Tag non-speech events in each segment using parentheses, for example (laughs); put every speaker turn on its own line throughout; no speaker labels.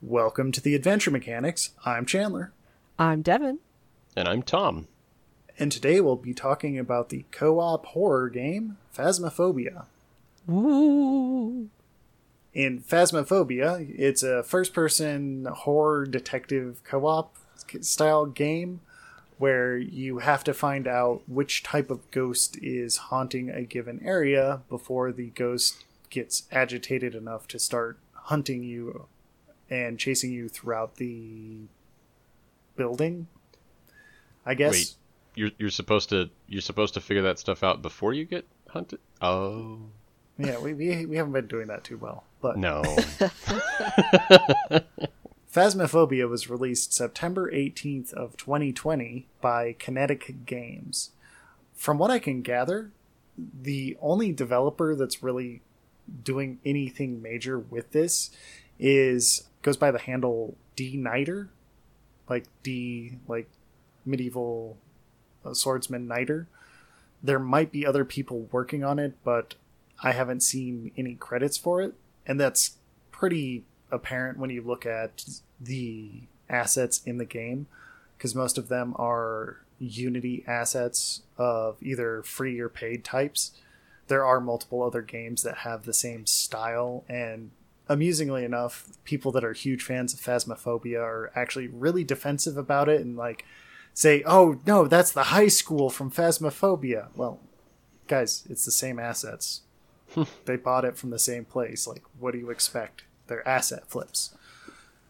Welcome to the Adventure Mechanics. I'm Chandler,
I'm Devon.
And I'm Tom.
and today we'll be talking about the co op horror game Phasmophobia.
Ooh.
In Phasmophobia, it's a first person horror detective co op style game where you have to find out which type of ghost is haunting a given area before the ghost gets agitated enough to start hunting you and chasing you throughout the building. I guess.
Wait, you're you're supposed to you're supposed to figure that stuff out before you get hunted? Oh
Yeah, we, we, we haven't been doing that too well. But
no. (laughs) (laughs)
Phasmophobia was released September 18th of 2020 by Kinetic Games. From what I can gather, the only developer that's really doing anything major with this is goes by the handle D Knighter, like D like medieval uh, swordsman Knighter. There might be other people working on it, but I haven't seen any credits for it, and that's pretty apparent when you look at the assets in the game because most of them are unity assets of either free or paid types. There are multiple other games that have the same style and amusingly enough people that are huge fans of phasmophobia are actually really defensive about it and like say oh no that's the high school from phasmophobia. Well guys it's the same assets. (laughs) They bought it from the same place. Like what do you expect? They're asset flips.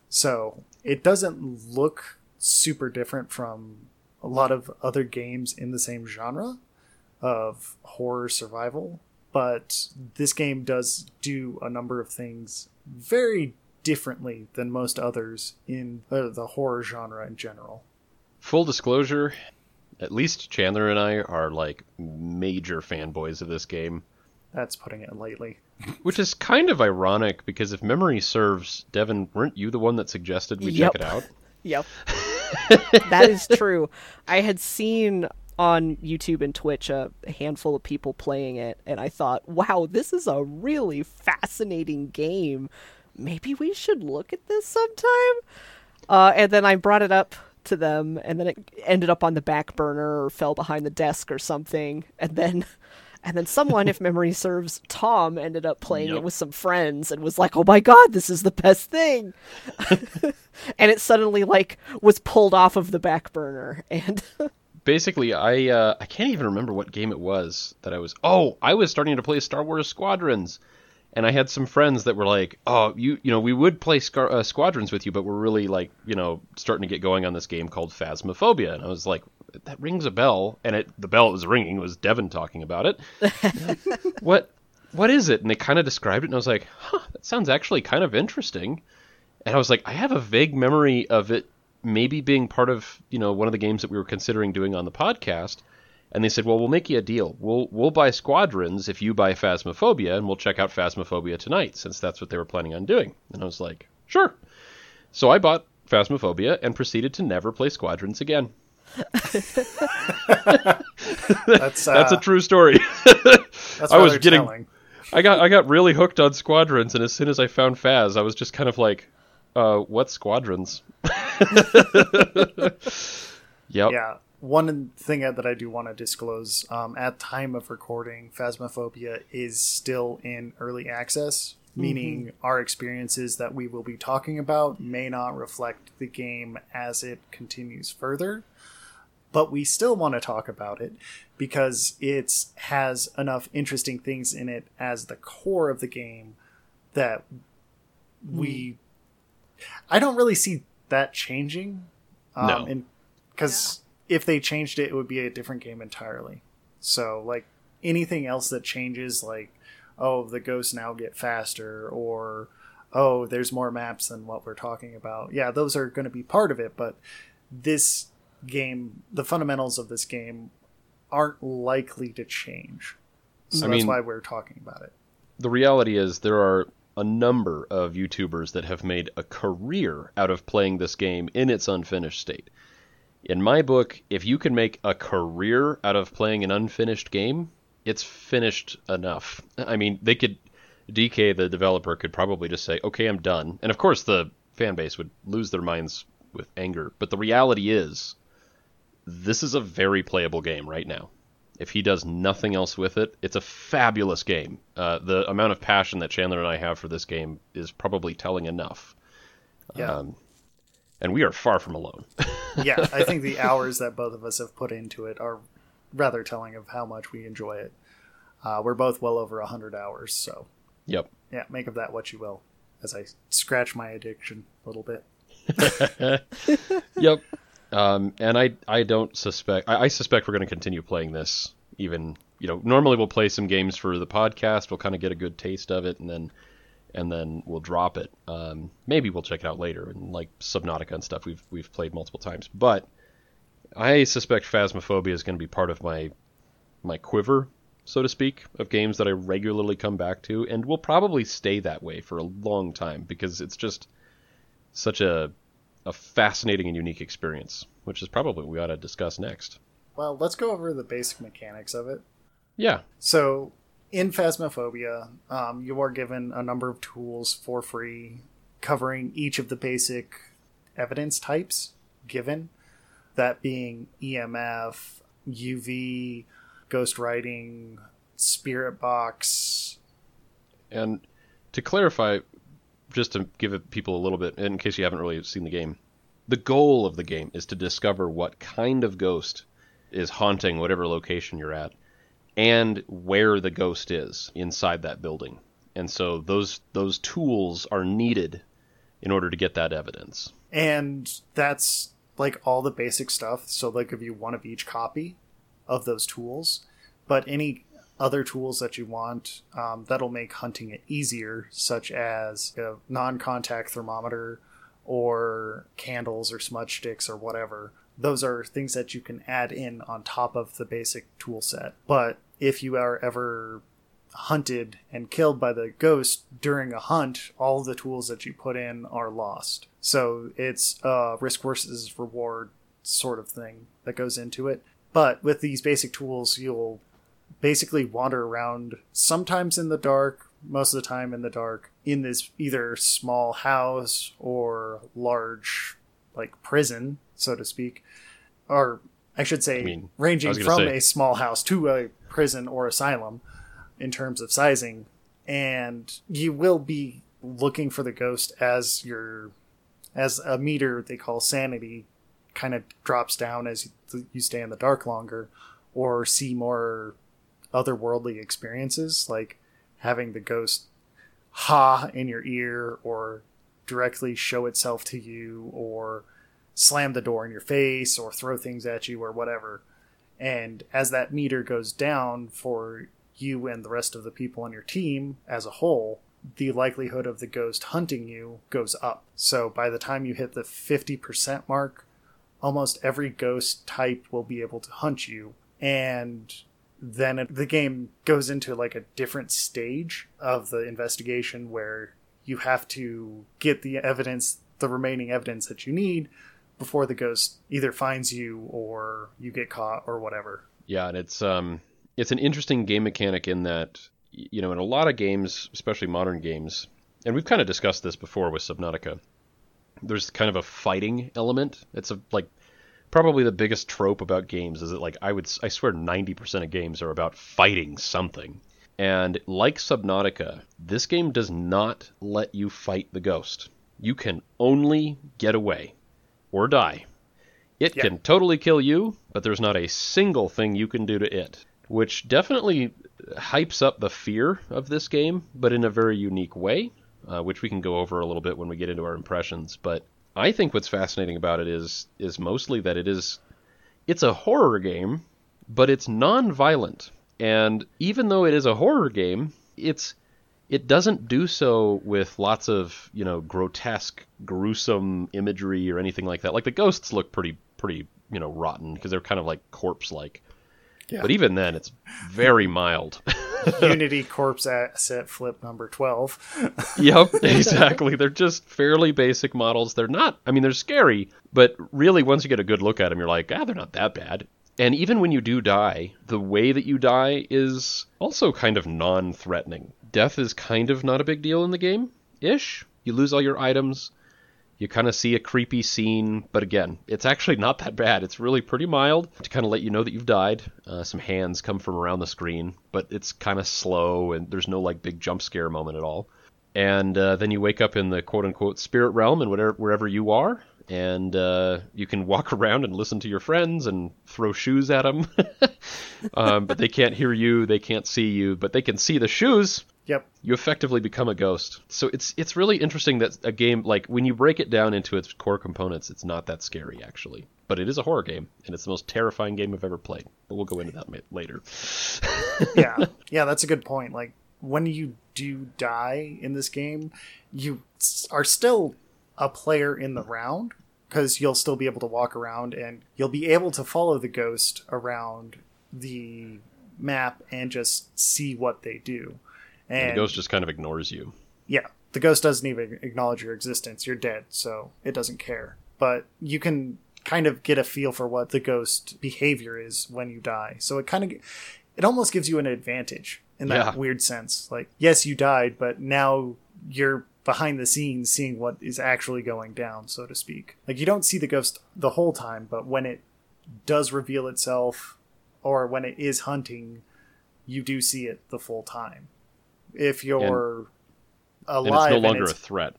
So it doesn't look super different from a lot of other games in the same genre of horror survival, but this game does do a number of things very differently than most others in uh, the horror genre in general.
Full disclosure, at least Chandler and I are like major fanboys of this game.
That's putting it lightly. (laughs)
Which is kind of ironic because if memory serves, Devon, weren't you the one that suggested we
Yep.
check it out? (laughs)
Yep. (laughs) that is true. I had seen on YouTube and Twitch a handful of people playing it, and I thought, wow, this is a really fascinating game. Maybe we should look at this sometime. Uh, and then I brought it up to them, and then it ended up on the back burner or fell behind the desk or something. And then, (laughs) and then someone, if memory serves, Tom ended up playing it with some friends and was like, "Oh my god, this is the best thing!" (laughs) and it suddenly like was pulled off of the back burner, and (laughs)
Basically, I uh, I can't even remember what game it was that I was. Oh, I was starting to play Star Wars Squadrons, and I had some friends that were like, "Oh, you you know, we would play Scar- uh, Squadrons with you, but we're really like, you know, starting to get going on this game called Phasmophobia." And I was like, "That rings a bell," and it the bell it was ringing was Devon talking about it. (laughs) what what is it? And they kind of described it, and I was like, "Huh, that sounds actually kind of interesting." And I was like, I have a vague memory of it maybe being part of you know one of the games that we were considering doing on the podcast. And they said, "Well, we'll make you a deal. We'll we'll buy Squadrons if you buy Phasmophobia, and we'll check out Phasmophobia tonight, since that's what they were planning on doing." And I was like, "Sure." So I bought Phasmophobia and proceeded to never play Squadrons again. (laughs)
That's uh,
That's a true story. (laughs)
that's
I was getting-
telling.
I got I got really hooked on Squadrons, and as soon as I found Phas, I was just kind of like, uh, "What Squadrons?" (laughs) yep.
Yeah. One thing that I do want to disclose um, at time of recording, Phasmophobia is still in early access, meaning our experiences that we will be talking about may not reflect the game as it continues further. But we still want to talk about it because it has enough interesting things in it as the core of the game that we. I don't really see that changing. Um,
No.
and because if they changed it, it would be a different game entirely. So, like anything else that changes, like oh, the ghosts now get faster, or oh, there's more maps than what we're talking about. Yeah, those are going to be part of it, but this game, the fundamentals of this game, aren't likely to change. So
I
that's
mean-
why we're talking about it.
the reality is there are a number of YouTubers that have made a career out of playing this game in its unfinished state. In my book, if you can make a career out of playing an unfinished game, it's finished enough. I mean, they could DK the developer could probably just say, "Okay, I'm done." And of course, the fan base would lose their minds with anger. But the reality is, this is a very playable game right now. If he does nothing else with it, it's a fabulous game. Uh, the amount of passion that Chandler and I have for this game is probably telling enough.
Yeah.
Um, and we are far from alone. (laughs)
yeah, I think the hours that both of us have put into it are rather telling of how much we enjoy it. Uh, we're both well over 100 hours, so
yep.
yeah, make of that what you will as I scratch my addiction a little bit. (laughs) (laughs)
yep. Um, and I I don't suspect I, I suspect we're going to continue playing this even you know normally we'll play some games for the podcast we'll kind of get a good taste of it and then and then we'll drop it. Um, maybe we'll check it out later and like Subnautica and stuff we've we've played multiple times. But I suspect Phasmophobia is going to be part of my my quiver so to speak of games that I regularly come back to and will probably stay that way for a long time because it's just such a a fascinating and unique experience, which is probably what we ought to discuss next.
Well, let's go over the basic mechanics of it.
Yeah.
So, in Phasmophobia, um, you are given a number of tools for free covering each of the basic evidence types given, that being EMF, UV, ghost writing, spirit box.
And to clarify, just to give people a little bit, in case you haven't really seen the game, the goal of the game is to discover what kind of ghost is haunting whatever location you're at, and where the ghost is inside that building. And so those those tools are needed in order to get that evidence.
And that's like all the basic stuff. So they give you one of each copy of those tools, but any other tools that you want um, that'll make hunting it easier, such as a non contact thermometer or candles or smudge sticks or whatever. Those are things that you can add in on top of the basic tool set. But if you are ever hunted and killed by the ghost during a hunt, all the tools that you put in are lost. So it's a risk versus reward sort of thing that goes into it. But with these basic tools, you'll basically wander around sometimes in the dark, most of the time in the dark, in this either small house or large like prison, so to speak. Or I should say
I mean,
ranging from
say-
a small house to a prison or asylum in terms of sizing. And you will be looking for the ghost as your as a meter they call sanity kind of drops down as you stay in the dark longer or see more otherworldly experiences like having the ghost ha in your ear or directly show itself to you or slam the door in your face or throw things at you or whatever. And as that meter goes down for you and the rest of the people on your team as a whole the likelihood of the ghost hunting you goes up. So by the time you hit the 50% mark almost every ghost type will be able to hunt you. And then it, the game goes into like a different stage of the investigation where you have to get the evidence the remaining evidence that you need before the ghost either finds you or you get caught or whatever
Yeah, and it's um it's an interesting game mechanic in that you know in a lot of games, especially modern games, and we've kind of discussed this before with Subnautica. There's kind of a fighting element. It's a like probably the biggest trope about games is that like I would I swear 90% of games are about fighting something. And like Subnautica, this game does not let you fight the ghost. You can only get away or die. It
Yeah.
can totally kill you, but there's not a single thing you can do to it, which definitely hypes up the fear of this game, but in a very unique way, uh, which we can go over a little bit when we get into our impressions. But I think what's fascinating about it is is mostly that it is it's a horror game, but it's non-violent. And even though it is a horror game, it's it doesn't do so with lots of you know grotesque, gruesome imagery or anything like that. Like the ghosts look pretty pretty you know rotten because they're kind of like corpse like.
Yeah.
But even then, it's very mild. (laughs) (laughs)
unity corpse asset flip number 12 (laughs)
yep, exactly. They're just fairly basic models. They're not. I mean, they're scary, but really, once you get a good look at them, you're like, ah, they're not that bad. And even when you do die, the way that you die is also kind of non-threatening. Death is kind of not a big deal in the game, ish. You lose all your items. You kind of see a creepy scene, but again, it's actually not that bad. It's really pretty mild to kind of let you know that you've died. Uh, some hands come from around the screen, but it's kind of slow and there's no like big jump scare moment at all. And uh, then you wake up in the quote unquote spirit realm and whatever, wherever you are, and uh, you can (laughs) walk around and listen to your friends and throw shoes at them. (laughs) um, but they can't hear you, they can't see you, but they can see the shoes.
Yep.
You effectively become a ghost. So it's it's really interesting that a game like when you break it down into its core components, it's not that scary actually. But it is a horror game, and it's the most terrifying game I've ever played. But we'll go into that later. (laughs)
yeah, yeah, that's a good point. Like when you do die in this game, you are still a player in the round because you'll still be able to walk around and you'll be able to follow the ghost around the map and just see what they do.
And,
And
the ghost just kind of ignores you.
yeah, the ghost doesn't even acknowledge your existence. You're dead, so it doesn't care. But you can kind of get a feel for what the ghost behavior is when you die. So it kind of it almost gives you an advantage in that
Yeah.
weird sense. Like, yes, you died, but now you're behind the scenes seeing what is actually going down, so to speak. Like you don't see the ghost the whole time, but when it does reveal itself or when it is hunting, you do see it the full time. If you're
And
alive
it's no longer
it's,
a threat.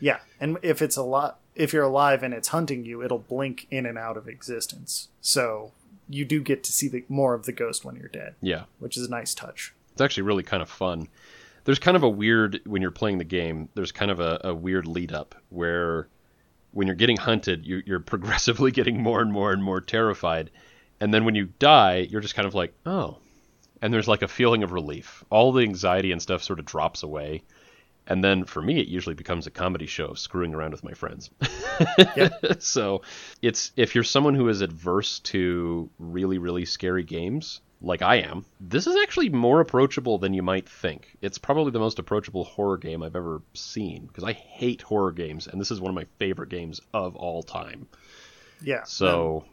yeah, and if it's a lot, if you're alive and it's hunting you, it'll blink in and out of existence. So you do get to see the more of the ghost when you're dead,
Yeah.
which is a nice touch.
It's actually really kind of fun. There's kind of a weird when you're playing the game. There's kind of a, a weird lead up where when you're getting hunted, you, you're (laughs) progressively getting more and more and more terrified, and then when you die, you're just kind of like, oh, and there's like a feeling of relief. All the anxiety and stuff sort of drops away, and then for me, it usually becomes a comedy show of screwing around with my friends. (laughs) so it's if you're someone who is adverse to really really scary games like I am, this is actually more approachable than you might think. It's probably the most approachable horror game I've ever seen because I hate horror games and this is one of my favorite games of all time.
Yeah.
So,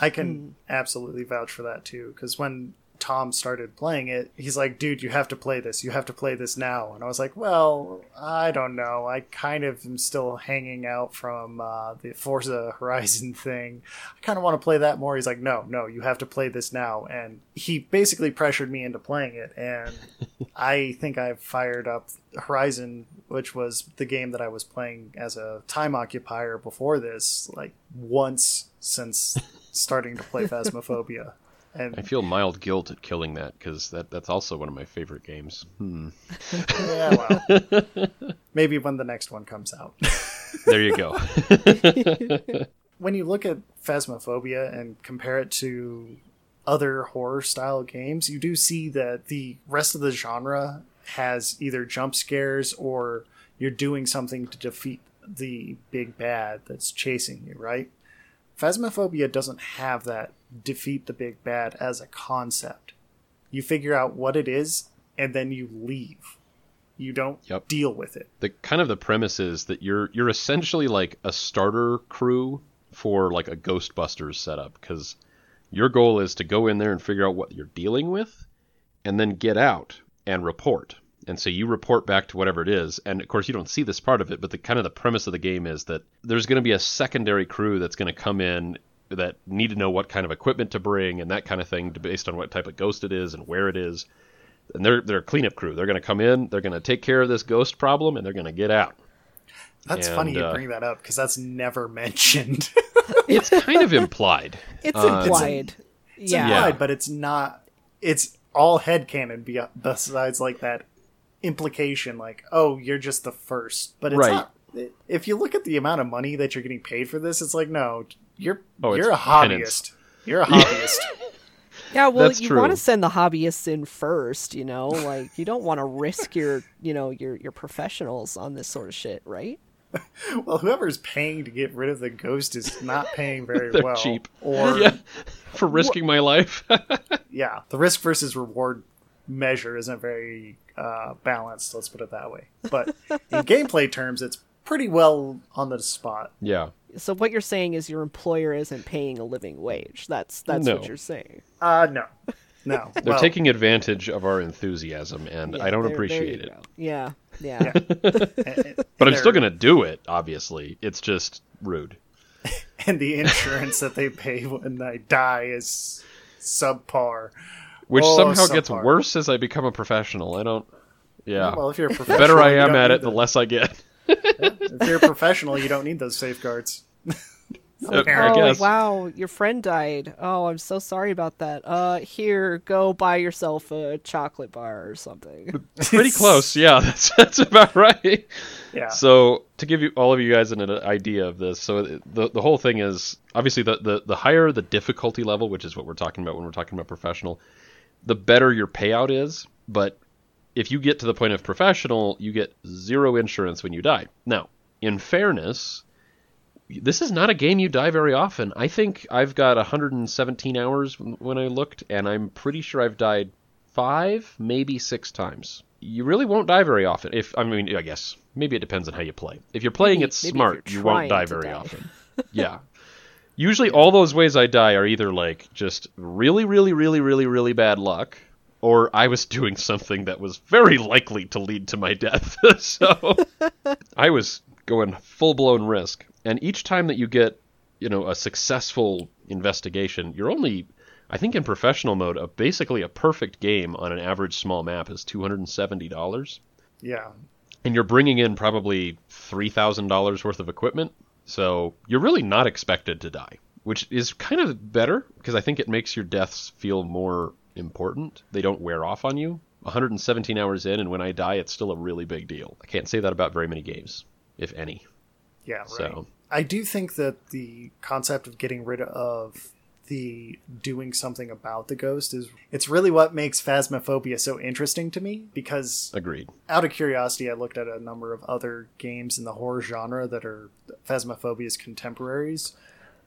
I can hmm. absolutely vouch for that too. Because when Tom started playing it, he's like, "Dude, you have to play this. You have to play this now." And I was like, "Well, I don't know. I kind of am still hanging out from uh, the Forza (laughs) Horizon thing. I kind of want to play that more." He's like, "No, no, you have to play this now." And he basically pressured me into playing it. And (laughs) I think I've fired up Horizon, which was the game that I was playing as a time occupier before this, like once since starting to play (laughs) Phasmophobia. And
I feel mild guilt at killing that because that, that's also one of my favorite games. Hmm.
yeah, well, (laughs) maybe when the next one comes out. (laughs)
There you go. (laughs)
when you look at Phasmophobia and compare it to other horror style games, you do see that the rest of the genre has either jump scares or you're doing something to defeat the big bad that's chasing you, right? Phasmophobia doesn't have that defeat the big bad as a concept. You figure out what it is and then you leave. You don't
Yep.
deal with it.
the kind of the premise is that you're you're essentially like a starter crew for like a Ghostbusters setup because your goal is to go in there and figure out what you're dealing with, and then get out and report. And so you report back to whatever it is, and of course you don't see this part of it, but the kind of the premise of the game is that there's going to be a secondary crew that's going to come in that need to know what kind of equipment to bring and that kind of thing based on what type of ghost it is and where it is. And they're they're a cleanup crew. They're going to come in, they're going to take care of this ghost problem, and they're going to get out.
That's
And,
funny you
uh,
bring that up because that's never (laughs) mentioned. (laughs)
It's kind of implied.
It's
Uh,
implied.
It's
yeah.
implied, but it's not. It's all headcanon be- besides like that implication, like, oh, you're just the first. But it's
Right.
not. If you look at the amount of money that you're getting paid for this, it's like, no, you're
Oh,
you're a
it's penance.
hobbyist. You're a hobbyist. (laughs)
Yeah, well,
That's
you want to send the hobbyists in first, you know? Like you don't want to risk your, you know, your your professionals on this sort of shit, right? (laughs)
well, whoever's paying to get rid of the ghost is not paying very (laughs)
They're
well.
cheap.
Or
yeah, for risking my life.
yeah, the risk versus reward measure isn't very uh, balanced. Let's put it that way. But in (laughs) gameplay terms, it's pretty well on the spot.
yeah.
So what you're saying is your employer isn't paying a living wage. That's that's
No.
what you're saying.
Uh, no, No, (laughs)
They're
well,
taking advantage of our enthusiasm, and
Yeah,
I don't
there- there
appreciate
you
it.
go. Yeah, yeah.
and- (laughs)
But I'm still going to do it, obviously. It's just rude.
and the insurance that they pay when I die is subpar.
Which
Oh,
somehow
so
gets
far.
worse as I become a professional. I don't. Yeah.
Well, if you're a professional the
better I am at it, the
the-
less I get.
If you're a professional, you don't need those safeguards. (laughs)
I
Oh wow, your friend died. Oh, I'm so sorry about that. Uh, here, go buy yourself a chocolate bar or something.
Pretty (laughs) close. Yeah, (laughs) that's, that's about right.
Yeah.
So to give you all of you guys an, an idea of this, so the the whole thing is obviously the, the the higher the difficulty level, which is what we're talking about when we're talking about professional, the better your payout is. But if you get to the point of professional, you get zero insurance when you die. Now, in fairness, this is not a game you die very often. I think I've got 117 hours when I looked, and I'm pretty sure I've died five, maybe six times. You really won't die very often. If I mean, I guess maybe it depends on how you play. If you're playing
Maybe-
it smart,
you're
won't die very
die.
often. (laughs) yeah. Usually, all those ways I die are either like just really, really, really, really, really bad luck, or I was doing something that was very likely to lead to my death. (laughs) so I was going full blown risk. And each time that you get, you know, a successful investigation, you're only, I think, in professional mode, a, basically a perfect game on an average small map is two hundred and seventy dollars,
Yeah.
and you're bringing in probably three thousand dollars worth of equipment. So you're really not expected to die, which is kind of better because I think it makes your deaths feel more important. They don't wear off on you. 117 hours in, and when I die, it's still a really big deal. I can't say that about very many games, if any.
Yeah, right.
So-
I do think that the concept of getting rid of the doing something about the ghost is it's really what makes phasmophobia so interesting to me because
Agreed.
out of curiosity I looked at a number of other games in the horror genre that are phasmophobia's contemporaries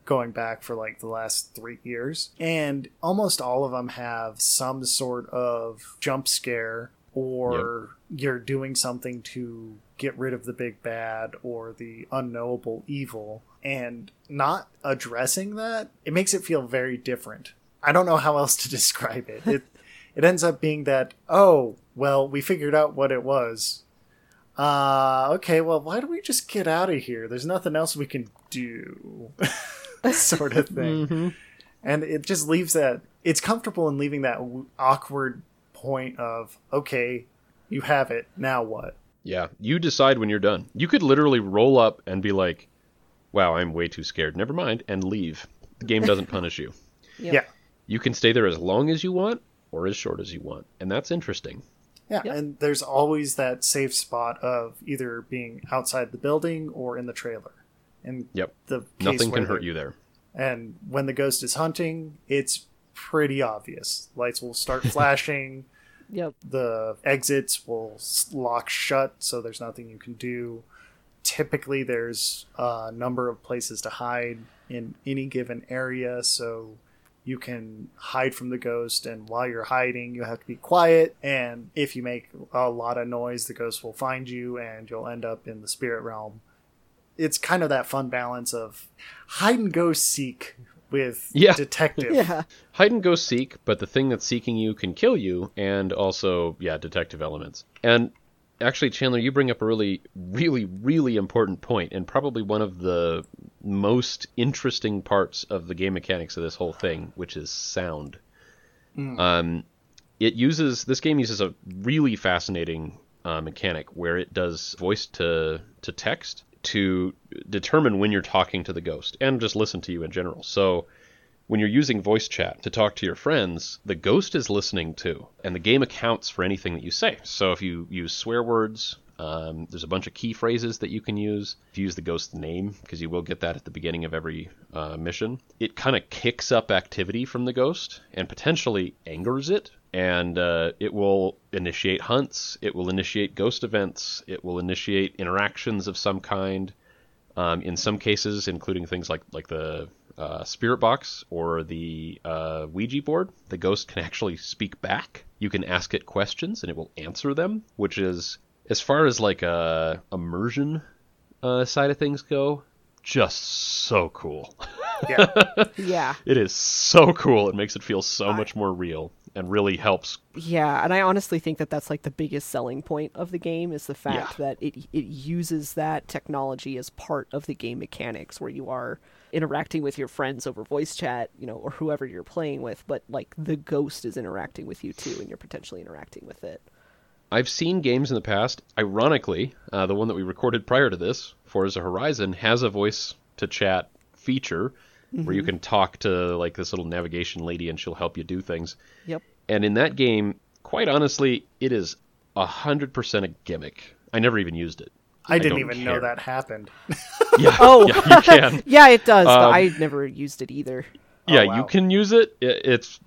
going back for like the last 3 years. And almost all of them have some sort of jump scare or you're doing something to get rid of the big bad or the unknowable evil and not addressing that it makes it feel very different. I don't know how else to (laughs) describe it. It it ends up being that oh well we figured out what it was. Uh okay well why don't we just get out of here? There's nothing else we can do (laughs) sort of thing. (laughs) And it just leaves that it's comfortable in leaving that w- awkward point of okay you have it now what?
Yeah, you decide when you're done. You could literally roll up and be like, "Wow, I'm way too scared. Never mind," and leave. The game doesn't punish you. (laughs)
Yep.
yeah
You can stay there as long as you want or as short as you want, and that's interesting.
Yeah,
Yep.
and there's always that safe spot of either being outside the building or in the trailer. And
Yep.
the case
Nothing
where
can hurt you there.
And when the ghost is hunting, it's pretty obvious. Lights will start (laughs) flashing.
Yep.
the exits will lock shut, so there's nothing you can do. Typically, there's a number of places to hide in any given area, so you can hide from the ghost. And while you're hiding, you have to be quiet. And if you make a lot of noise, the ghost will find you, and you'll end up in the spirit realm. It's kind of that fun balance of hide and go seek with (laughs)
Yeah.
detective.
Yeah.
Hide and go seek, but the thing that's seeking you can kill you, and also, yeah, detective elements. And actually, Chandler, you bring up a really, really, really important point, and probably one of the most interesting parts of the game mechanics of this whole thing, which is sound. Um, it uses this game uses a really fascinating uh, mechanic where it does voice to to text to determine when you're talking to the ghost and just listen to you in general. So when you're using voice chat to talk to your friends, the ghost is listening too, and the game accounts for anything that you say. So if you use swear words, um, there's a bunch of key phrases that you can use. If you use the ghost's name, because you will get that at the beginning of every uh, mission, it kind of kicks up activity from the ghost and potentially angers it. And uh, it will initiate hunts, it will initiate ghost events, it will initiate interactions of some kind. Um, in some cases, including things like like the uh, spirit box or the uh, Ouija board, the ghost can actually speak back. You can ask it questions and it will answer them, which is as far as like a immersion uh, side of things go, just so cool. (laughs)
Yeah.
Yeah.
It is so cool. It makes it feel so much more real. and really helps.
Yeah, and I honestly think that that's like the biggest selling point of the game is the fact
Yeah.
that it it uses that technology as part of the game mechanics where you are interacting with your friends over voice chat, you know, or whoever you're playing with, but like the ghost is interacting with you too and you're potentially interacting with it.
I've seen games in the past. Ironically, uh, the one that we recorded prior to this, Forza Horizon, has a voice to chat feature where you can talk to like this little navigation lady and she'll help you do things.
Yep.
And in that game, quite honestly, it is hundred percent a gimmick. I never even used it.
I didn't
don't
even
care.
know that happened. (laughs)
Yeah,
Oh.
yeah, you can. (laughs)
Yeah, it does, but
Um,
I never used it either.
yeah,
Oh, wow.
you can use it. I- It's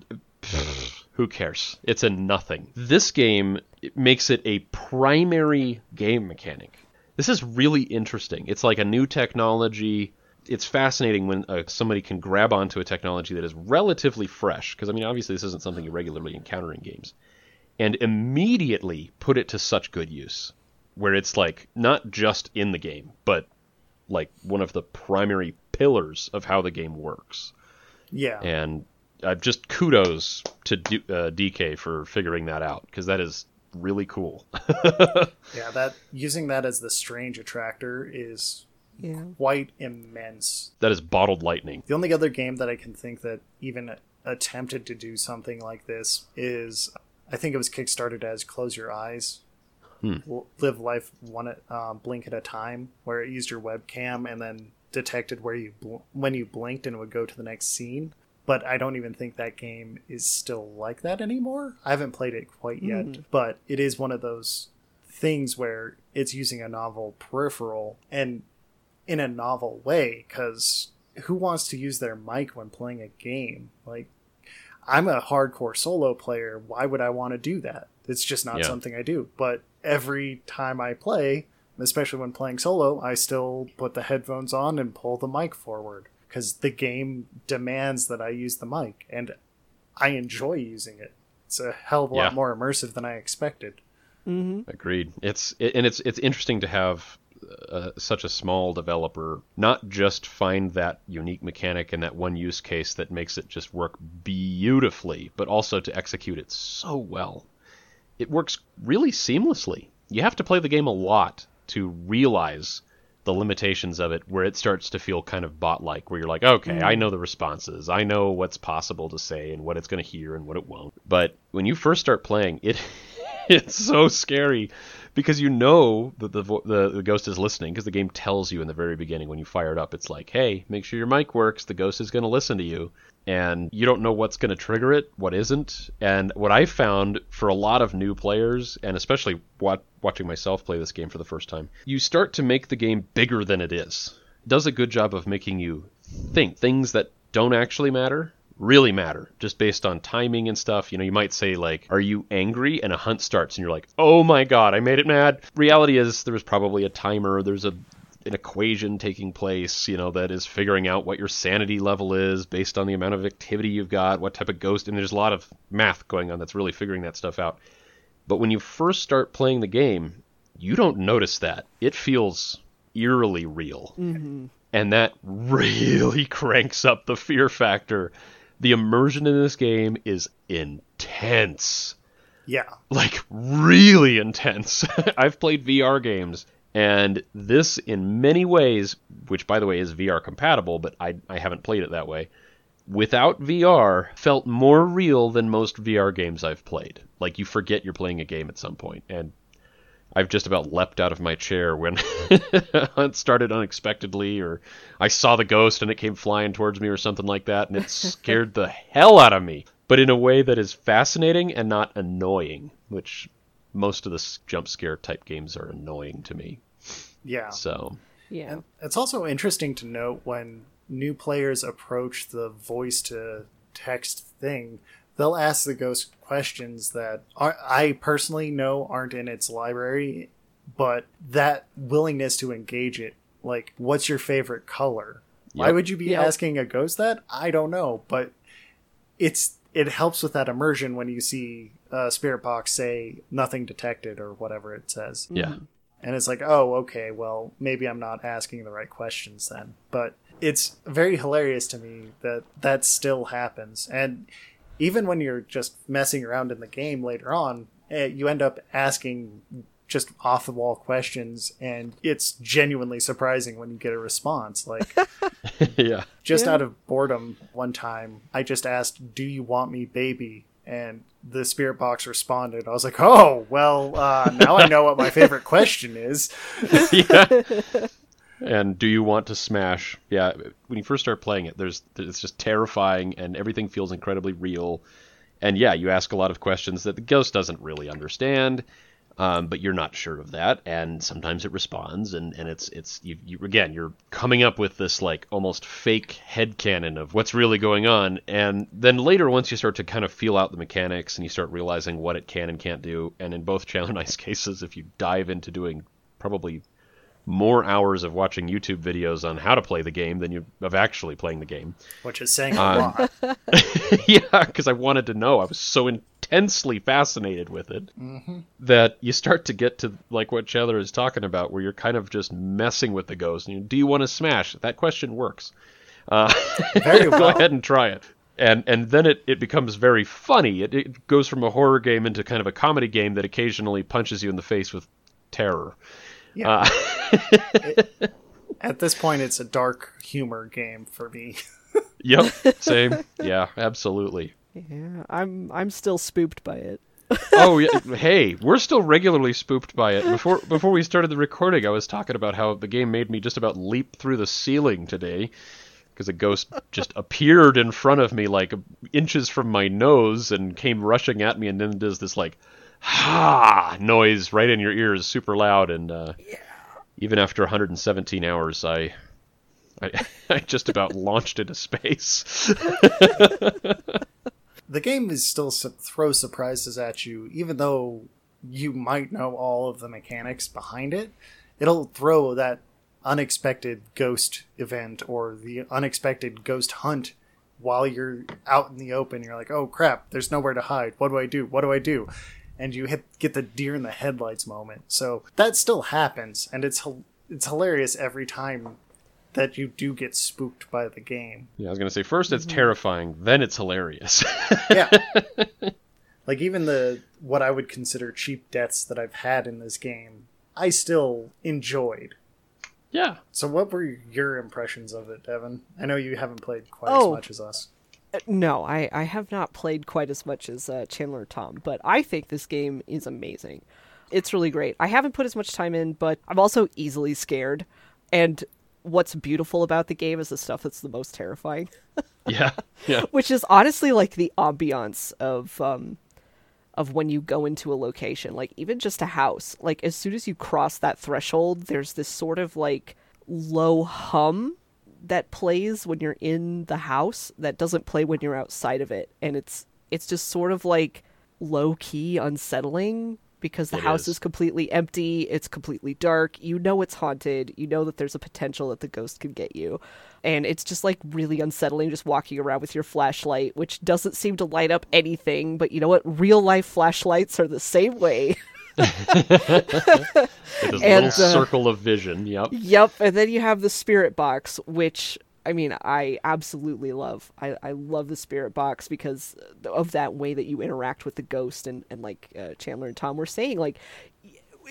(sighs) who cares? It's a nothing. This game it makes it a primary game mechanic. This is really interesting. It's like a new technology. It's fascinating when uh, somebody can grab onto a technology that is relatively fresh, because I mean, obviously, this isn't something you regularly encounter in games, and immediately put it to such good use, where it's like not just in the game, but like one of the primary pillars of how the game works
Yeah.
and uh, just kudos to D- uh, DK for figuring that out because that is really cool. (laughs)
Yeah, that using that as the strange attractor is
Yeah.
quite immense.
that is bottled lightning.
The only other game that I can think that even attempted to do something like this is I think it was kickstarted as Close Your Eyes. L- Live life one uh, blink at a time, where it used your webcam and then detected where you bl- when you blinked and it would go to the next scene. But I don't even think that game is still like that anymore. I haven't played it quite yet, but it is one of those things where it's using a novel peripheral and in a novel way because who wants to use their mic when playing a game like i'm a hardcore solo player why would i want to do that it's just not
Yeah.
something i do but every time i play especially when playing solo i still put the headphones on and pull the mic forward because the game demands that i use the mic and i enjoy using it it's a hell of a
Yeah.
lot more immersive than i expected Mm-hmm.
Agreed. It's it, and it's it's interesting to have uh, such a small developer not just find that unique mechanic and that one use case that makes it just work beautifully, but also to execute it so well. It works really seamlessly. You have to play the game a lot to realize the limitations of it where it starts to feel kind of bot like where you're like okay i mm. know the responses. I know what's possible to say and what it's going to hear and what it won't. But when you first start playing it (laughs) it's so scary because you know that the, vo- the, the ghost is listening because the game tells you in the very beginning when you fire it up it's like hey make sure your mic works. The ghost is going to listen to you and you don't know what's going to trigger it what isn't. And what i found for a lot of new players and especially wat- watching myself play this game for the first time you start to make the game bigger than it is. It does a good job of making you think. Things that don't actually matter really matter just based on timing and stuff. You know you might say like are you angry? And a hunt starts and you're like oh my god i made it mad. Reality is there was probably a timer there's a an equation taking place you know that is figuring out what your sanity level is based on the amount of activity you've got what type of ghost and there's a lot of math going on that's really figuring that stuff out but when you first start playing the game you don't notice that it feels eerily real mm-hmm. and that (laughs) really cranks up the fear factor. The immersion in this game is intense.
yeah
Like, really intense. (laughs) I've played VR games, and this, in many ways, which by the way is VR compatible, but I, I haven't played it that way, without VR, felt more real than most VR games I've played. Like, you forget you're playing a game at some point, and I've just about leapt out of my chair when it (laughs) started unexpectedly, or I saw the ghost and it came flying towards me, or something like that, and it (laughs) scared the hell out of me. But in a way that is fascinating and not annoying, which most of the jump scare type games are annoying to me.
yeah
So,
Yeah.
And it's also interesting to note when new players approach the voice to text thing, they'll ask the ghost questions that are, I personally know aren't in its library, but that willingness to engage it, like, what's your favorite color? Why would you be
Yep.
asking a ghost that? I don't know, but it's it helps with that immersion when you see uh, Spirit Box say nothing detected or whatever it says.
yeah.
And it's like, oh, okay, well, maybe I'm not asking the right questions then. But it's very hilarious to me that that still happens. And even when you're just messing around in the game later on, eh, you end up asking just off the wall questions, and it's genuinely surprising when you get a response. Like, (laughs) (laughs)
yeah.
just
Yeah.
out of boredom, one time I just asked, "Do you want me, baby?" And the spirit box responded. I was like, "Oh, well, uh, now I know what my favorite question is." (laughs)
yeah. (laughs) And do you want to smash? Yeah, when you first start playing it, there's it's just terrifying, and everything feels incredibly real. And yeah, you ask a lot of questions that the ghost doesn't really understand, um, but you're not sure of that. And sometimes it responds, and, and it's it's you, you again you're coming up with this like almost fake head headcanon of what's really going on. And then later, once you start to kind of feel out the mechanics and you start realizing what it can and can't do, and in both Chandler and Ice (laughs) cases, if you dive into doing probably more hours of watching YouTube videos on how to play the game than you of actually playing the game.
Which is saying a
Um,
lot. (laughs)
yeah, because I wanted to know. I was so intensely fascinated with it that you start to get to like what Chandler is talking about, where you're kind of just messing with the ghost. You, do you want to smash? That question works. Uh, (laughs)
Very
go
well.
ahead and try it. And and then it, it becomes very funny. It, it goes from a horror game into kind of a comedy game that occasionally punches you in the face with terror.
Yeah.
Uh, (laughs) (laughs)
At this point, it's a dark humor game for me. (laughs)
Yep, same. Yeah, absolutely.
Yeah, I'm I'm still spooked by it.
Oh yeah, (laughs) hey, we're still regularly spooked by it. Before before we started the recording, I was talking about how the game made me just about leap through the ceiling today because a ghost just appeared in front of me like inches from my nose and came rushing at me and then does this like ha noise right in your ears super loud and uh, even after 117 hours I I, (laughs) I just about (laughs) launched into space. (laughs)
the game is still su- throws surprises at you, even though you might know all of the mechanics behind it. It'll throw that unexpected ghost event or the unexpected ghost hunt while you're out in the open. You're like, oh crap, there's nowhere to hide. What do I do? What do I do? And you hit get the deer in the headlights moment. So that still happens, and it's it's hilarious every time that you do get spooked by the game.
yeah, I was gonna say first it's mm-hmm. terrifying, then it's hilarious. (laughs)
yeah like even the what i would consider cheap deaths that i've had in this game i still enjoyed
yeah,
so what were your impressions of it evan i know you haven't played quite
Oh.
as much as us
No, I, I have not played quite as much as uh, Chandler Tom, but I think this game is amazing. It's really great. I haven't put as much time in, but I'm also easily scared. And what's beautiful about the game is the stuff that's the most terrifying, (laughs)
yeah, yeah. (laughs)
which is honestly like the ambiance of um, of when you go into a location, like even just a house. Like as soon as you cross that threshold, there's this sort of like low hum that plays when you're in the house that doesn't play when you're outside of it. And it's it's just sort of like low key unsettling because the
It
house
is.
is completely empty it's completely dark you know it's haunted you know that there's a potential that the ghost could get you. And it's just like really unsettling just walking around with your flashlight which doesn't seem to light up anything but you know what? Real life flashlights are the same way (laughs)
It is a
And,
little
uh,
circle of vision. Yep.
Yep, and then you have the spirit box, which I mean, I absolutely love. I, I love the spirit box because of that way that you interact with the ghost, and and like uh, Chandler and Tom were saying, like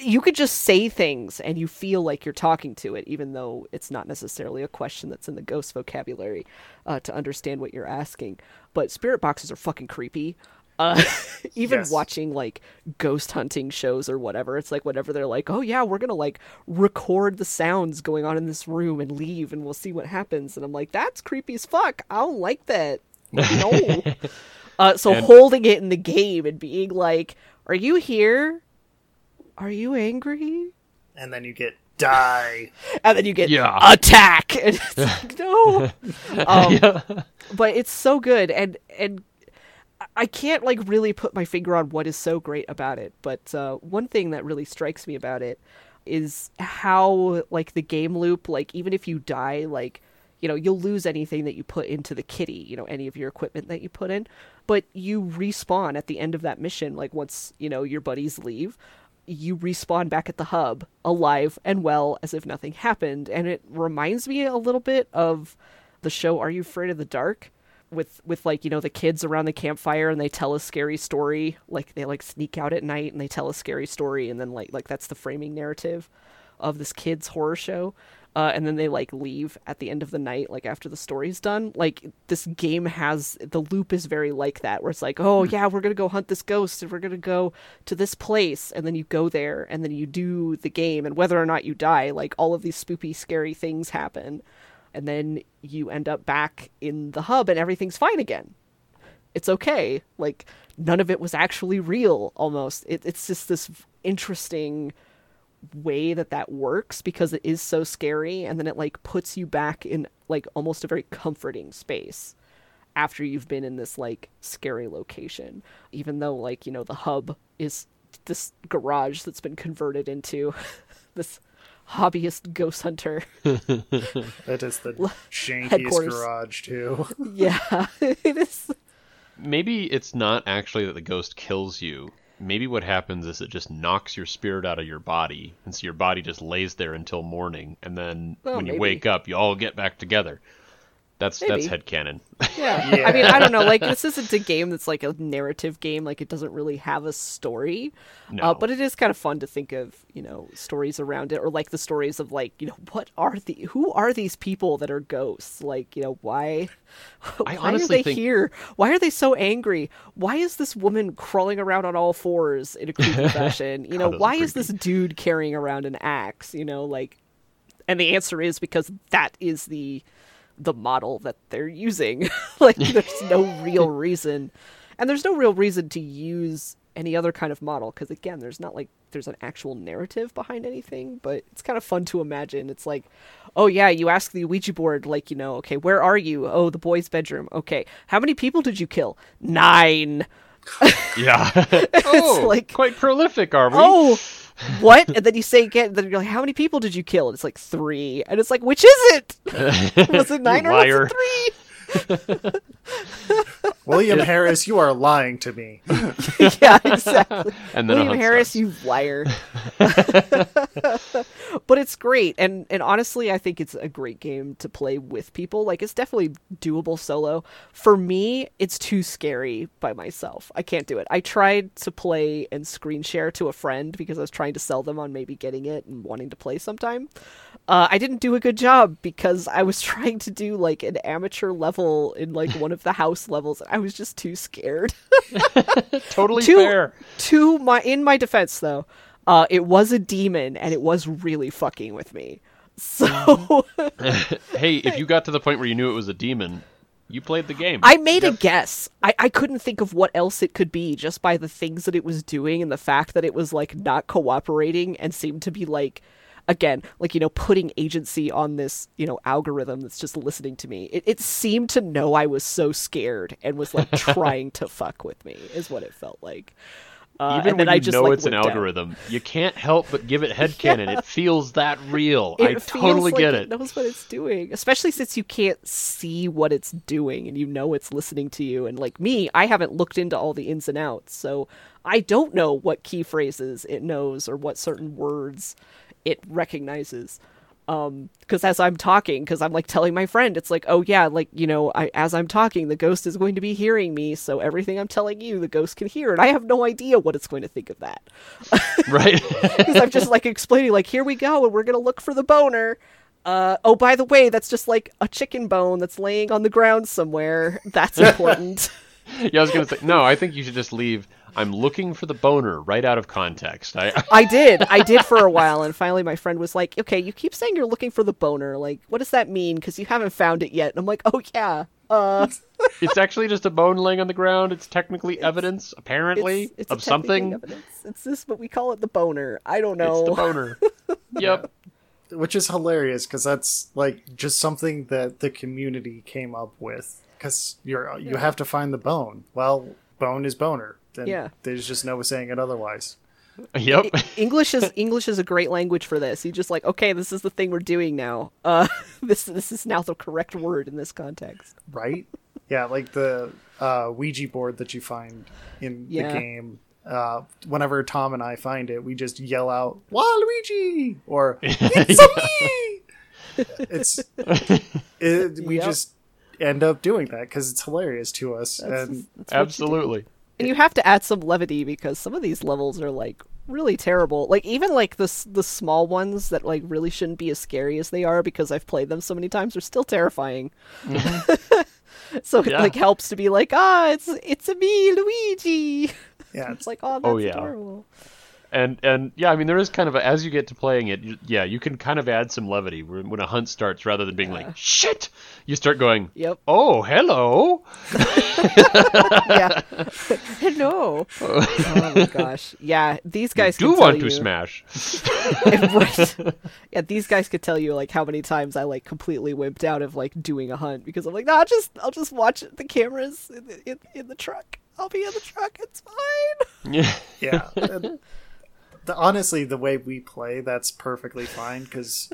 you could just say things and you feel like you're talking to it, even though it's not necessarily a question that's in the ghost vocabulary uh, to understand what you're asking. But spirit boxes are fucking creepy. Uh, (laughs) (laughs) even
Yes.
watching like ghost hunting shows or whatever, it's like whenever they're like, "Oh yeah, we're gonna like record the sounds going on in this room and leave, and we'll see what happens." And I'm like, "That's creepy as fuck. I don't like that." (laughs) No. uh, so
And-
holding it in the game and being like, "Are you here? Are you angry?"
and then you get die
And then you get
Yeah.
attack, and it's like, no. Um, but it's so good and and I can't like really put my finger on what is so great about it, but uh, one thing that really strikes me about it is how like the game loop, like even if you die, like you know you'll lose anything that you put into the kitty, you know any of your equipment that you put in, but you respawn at the end of that mission, like once you know your buddies leave. You respawn back at the hub, alive and well, as if nothing happened, and it reminds me a little bit of the show Are You Afraid of the Dark? With with like you know the kids around the campfire and they tell a scary story like they like sneak out at night and they tell a scary story and then like like that's the framing narrative of this kids horror show. Uh, and then they like leave at the end of the night like after the story's done. Like this game has the loop is very like that where it's like oh yeah we're gonna go hunt this ghost and we're gonna go to this place. And then you go there and then you do the game. And whether or not you die like all of these spoopy scary things happen and then you end up back in the hub and everything's fine again. It's okay. Like none of it was actually real almost. It, it's just this interesting way that that works because it is so scary and then it like puts you back in like almost a very comforting space after you've been in this like scary location. Even though like you know the hub is this garage that's been converted into (laughs) this hobbyist ghost hunter (laughs)
That is the jankiest
Headquarters.
garage too. (laughs)
yeah (laughs) it is
Maybe it's not actually that the ghost kills you. Maybe what happens is it just knocks your spirit out of your body, and so your body just lays there until morning, and then
Well,
when you
maybe.
wake up, you all get back together. That's that's
Maybe.
headcanon.
Yeah. (laughs)
Yeah.
I mean, I don't know. Like, this isn't a game that's like a narrative game. Like, it doesn't really have a story.
No.
Uh, but it is kind of fun to think of, you know, stories around it, or like the stories of like, you know, what are the who are these people that are ghosts? Like, you know, why (laughs) why are
honestly
they
think-
here? Why are they so angry? Why is this woman crawling around on all fours in a creepy (laughs) fashion? You know,
those are
why is
creepy.
this dude carrying around an axe? You know, like, and the answer is because that is the the model that they're using. (laughs) like there's no real (laughs) reason. And there's no real reason to use any other kind of model because again, there's not like there's an actual narrative behind anything, but it's kind of fun to imagine. It's like, oh yeah, you ask the Ouija board like, you know, okay, where are you? Oh, the boy's bedroom. Okay. How many people did you kill? 9. (laughs)
yeah. oh,
like-
quite prolific, are we?
Oh, what? And then you say again, then you're like, how many people did you kill? And it's like 3. And it's like, which is it? (laughs) Was it 9 or was it 3? (laughs)
William Harris, you are lying to me. (laughs)
yeah, exactly. (laughs)
And then a
William Harris,
starts.
you liar. but it's great, and and honestly, I think it's a great game to play with people. Like it's definitely doable solo. For me, it's too scary by myself. I can't do it. I tried to play and screen share to a friend because I was trying to sell them on maybe getting it and wanting to play sometime. Uh, I didn't do a good job because I was trying to do like an amateur level in like one of the house levels. and I was just too scared. (laughs)
totally
to,
fair.
to my in my defense though uh it was a demon and it was really fucking with me so (laughs)
Hey, if you got to the point where you knew it was a demon, you played the game.
i made a guess I, I couldn't think of what else it could be just by the things that it was doing and the fact that it was like not cooperating and seemed to be like again like you know putting agency on this you know algorithm that's just listening to me it, it seemed to know i was so scared and was like (laughs) trying to fuck with me is what it felt like uh,
Even
and then
when
I
you
just,
know
like,
it's an
down.
algorithm, you can't help but give it headcanon. It (laughs) feels that real.
It
I totally
like
get
it. knows what it's doing, especially since you can't see what it's doing and you know it's listening to you. And like me, I haven't looked into all the ins and outs, so I don't know what key phrases it knows or what certain words it recognizes. Um, because as I'm talking, because I'm like telling my friend, it's like, oh yeah, like you know, I as I'm talking, the ghost is going to be hearing me, so everything I'm telling you, the ghost can hear, and I have no idea what it's going to think of that (laughs)
Right.
because I'm just like explaining, like, here we go, and we're gonna look for the boner. Uh, oh, by the way, that's just like a chicken bone that's laying on the ground somewhere. That's (laughs) important.
yeah, I was gonna say no. I think you should just leave. I'm looking for the boner right out of context. I (laughs)
I did, I did for a while, and finally my friend was like, "Okay, you keep saying you're looking for the boner. Like, what does that mean? Because you haven't found it yet." And I'm like, "Oh yeah, uh, (laughs)
it's actually just a bone laying on the ground. It's technically evidence, apparently,
it's, it's
of something.
Evidence. It's this, but we call it the boner. I don't know.
It's the boner. (laughs) yep.
which is hilarious because that's like just something that the community came up with because you're you have to find the bone well bone is boner then
Yeah.
there's just no saying it otherwise
Yep.
English is (laughs) English is a great language for this. You just like, okay, this is the thing we're doing now. Uh, (laughs) this this is now the correct word in this context.
right (laughs) yeah like the uh, ouija board that you find in
Yeah.
the game uh, whenever tom and i find it we just yell out waluigi or it's a me it's it, we
Yep.
just end up doing that because it's hilarious to us.
That's-
and
that's what you do.
Absolutely.
And you have to add some levity because some of these levels are like really terrible. Like even like the the small ones that like really shouldn't be as scary as they are because I've played them so many times are still terrifying. (laughs) so it like helps to be like, ah, it's it's a me, Luigi.
yeah, (laughs)
It's
it's
like, oh, that's
Oh, yeah.
adorable.
And and yeah, I mean there is kind of a, as you get to playing it, you, yeah, you can kind of add some levity when when a hunt starts rather than being like shit. You start going,
Yep.
oh hello. (laughs)
yeah. (laughs) Hello. oh my gosh. Yeah, these guys
Do
can
want
tell
to
you-
smash?
Right. (laughs) yeah, these guys could tell you like how many times I like completely wimped out of like doing a hunt because I'm like, no, I'll just I'll just watch the cameras in the, in, in the truck. I'll be in the truck. It's fine.
Yeah.
yeah. And the, honestly, the way we play, that's perfectly fine because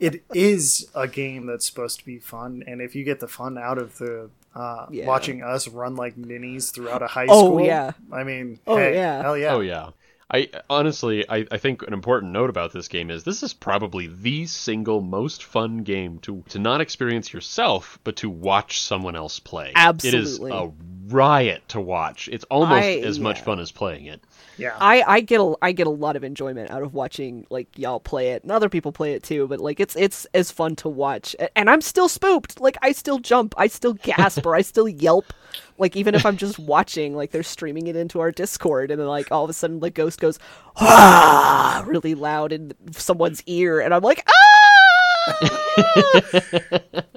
it is a game that's supposed to be fun, and if you get the fun out of the uh,
Yeah.
watching us run like ninnies throughout a high
Oh,
school,
yeah.
I mean,
Oh,
hey,
yeah.
hell yeah,
Oh yeah. I honestly, I, I think an important note about this game is this is probably the single most fun game to to not experience yourself, but to watch someone else play.
Absolutely.
it is a riot to watch. It's almost
I-
as much fun as playing it.
Yeah.
I I get a I get a lot of enjoyment out of watching like y'all play it and other people play it too. But like it's it's as fun to watch, and I'm still spooked. Like I still jump, I still gasp, or I still yelp. Like even if I'm just watching, like they're streaming it into our Discord, and then like all of a sudden the ghost goes ah really loud in someone's ear, and I'm like ah.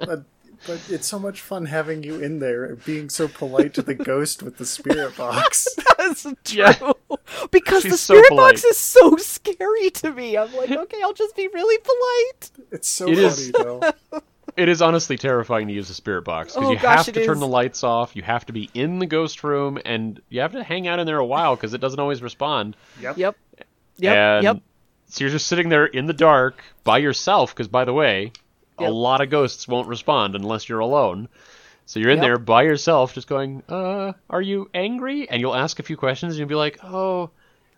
(laughs)
but, but it's so much fun having you in there and being so polite to the (laughs) ghost with the spirit (laughs) box.
That's true. Because the
She's so
spirit
polite.
box is so scary to me. I'm like, (laughs) okay, I'll just be really polite.
It's so
It
funny
is-
though.
It is honestly terrifying to use the spirit box because
Oh,
you
gosh,
have to turn
is.
the lights off, you have to be in the ghost room, and you have to hang out in there a while because it doesn't always respond.
Yep.
Yep. Yep.
and
yep.
So you're just sitting there in the dark by yourself because, by the way,
Yep.
a lot of ghosts won't respond unless you're alone. So you're in
Yep.
there by yourself, just going, "Uh, are you angry?" And you'll ask a few questions, and you'll be like, "Oh,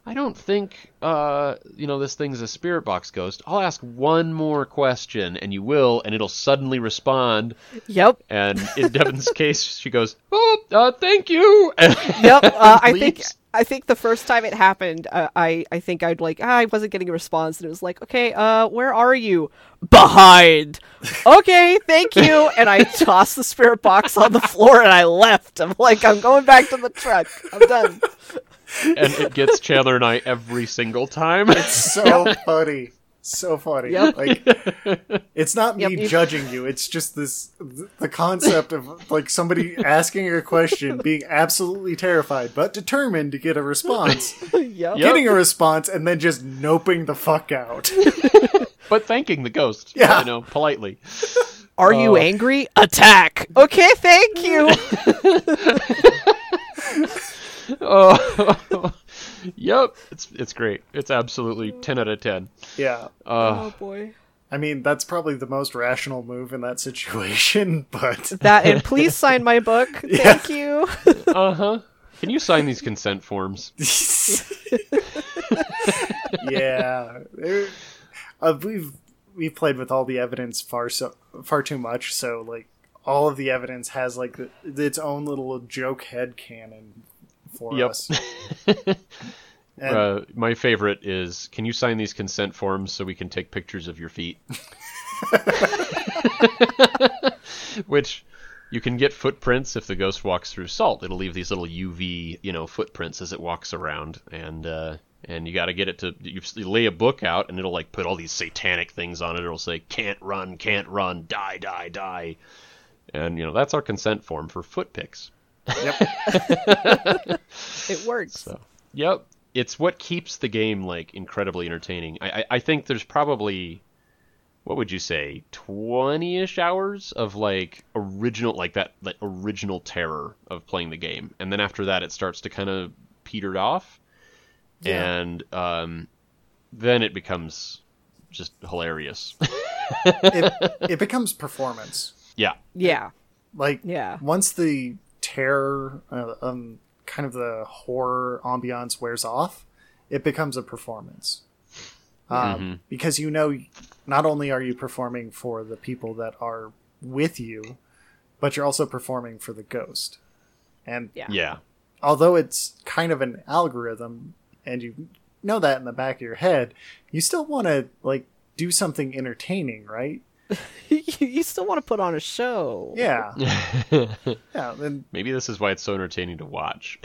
I don't think, uh, you know, this thing's a spirit box ghost. I'll ask one more question, and you will, and it'll suddenly respond."
Yep.
And in (laughs) Devon's case, she goes, "Oh, uh, thank you." (laughs)
Yep. Uh, I think. I think the first time it happened, uh, I I think I'd like ah, I wasn't getting a response, and it was like, okay, uh, where are you? Behind. Okay, thank you. (laughs) And I tossed the spirit box on the floor and I left. I'm like, I'm going back to the truck. I'm done.
and it gets Chandler and I every single time.
It's so (laughs) funny. So funny.
Yep.
Like (laughs) it's not me
Yep,
judging you. It's just this the concept of like somebody asking a question, (laughs) being absolutely terrified but determined to get a response,
yep.
Yep.
getting a response, and then just noping the fuck out. (laughs)
but thanking the ghost,
Yeah.
you know, politely.
Are you
Oh.
angry? Attack. Okay, thank you.
Oh, yep, it's it's great. It's absolutely ten out of ten.
Yeah.
Uh,
oh boy.
I mean, that's probably the most rational move in that situation, (laughs) but
That and please sign my book. (laughs) Thank you. (laughs)
uh huh. Can you sign these consent forms?
yeah. There- Uh, we've we've played with all the evidence far so far too much, so like all of the evidence has like the, its own little joke head canon for
Yep.
us. And
Uh, my favorite is, can you sign these consent forms so we can take pictures of your feet? (laughs) Which you can get footprints if the ghost walks through salt. It'll leave these little UV, you know, footprints as it walks around, and uh, and you got to get it to you, you lay a book out, and it'll like put all these satanic things on it. It'll say, "Can't run, can't run, die, die, die," and you know that's our consent form for foot pics. (laughs)
It works.
So, yep, it's what keeps the game like incredibly entertaining. I, I, I think there's probably, what would you say, twenty-ish hours of like original, like that, like original terror of playing the game, and then after that, it starts to kind of petered off,
Yeah.
and um, then it becomes just hilarious.
it, (laughs) it becomes performance.
yeah,
Yeah.
Like
Yeah.
once the terror, uh, um, kind of the horror ambiance wears off, it becomes a performance. Um, Because you know, not only are you performing for the people that are with you, but you're also performing for the ghost. And
Yeah.
Yeah.
although it's kind of an algorithm and you know that in the back of your head, you still want to like do something entertaining, right? (laughs)
you still want to put on a show.
Yeah. (laughs) yeah, and
Maybe this is why it's so entertaining to watch.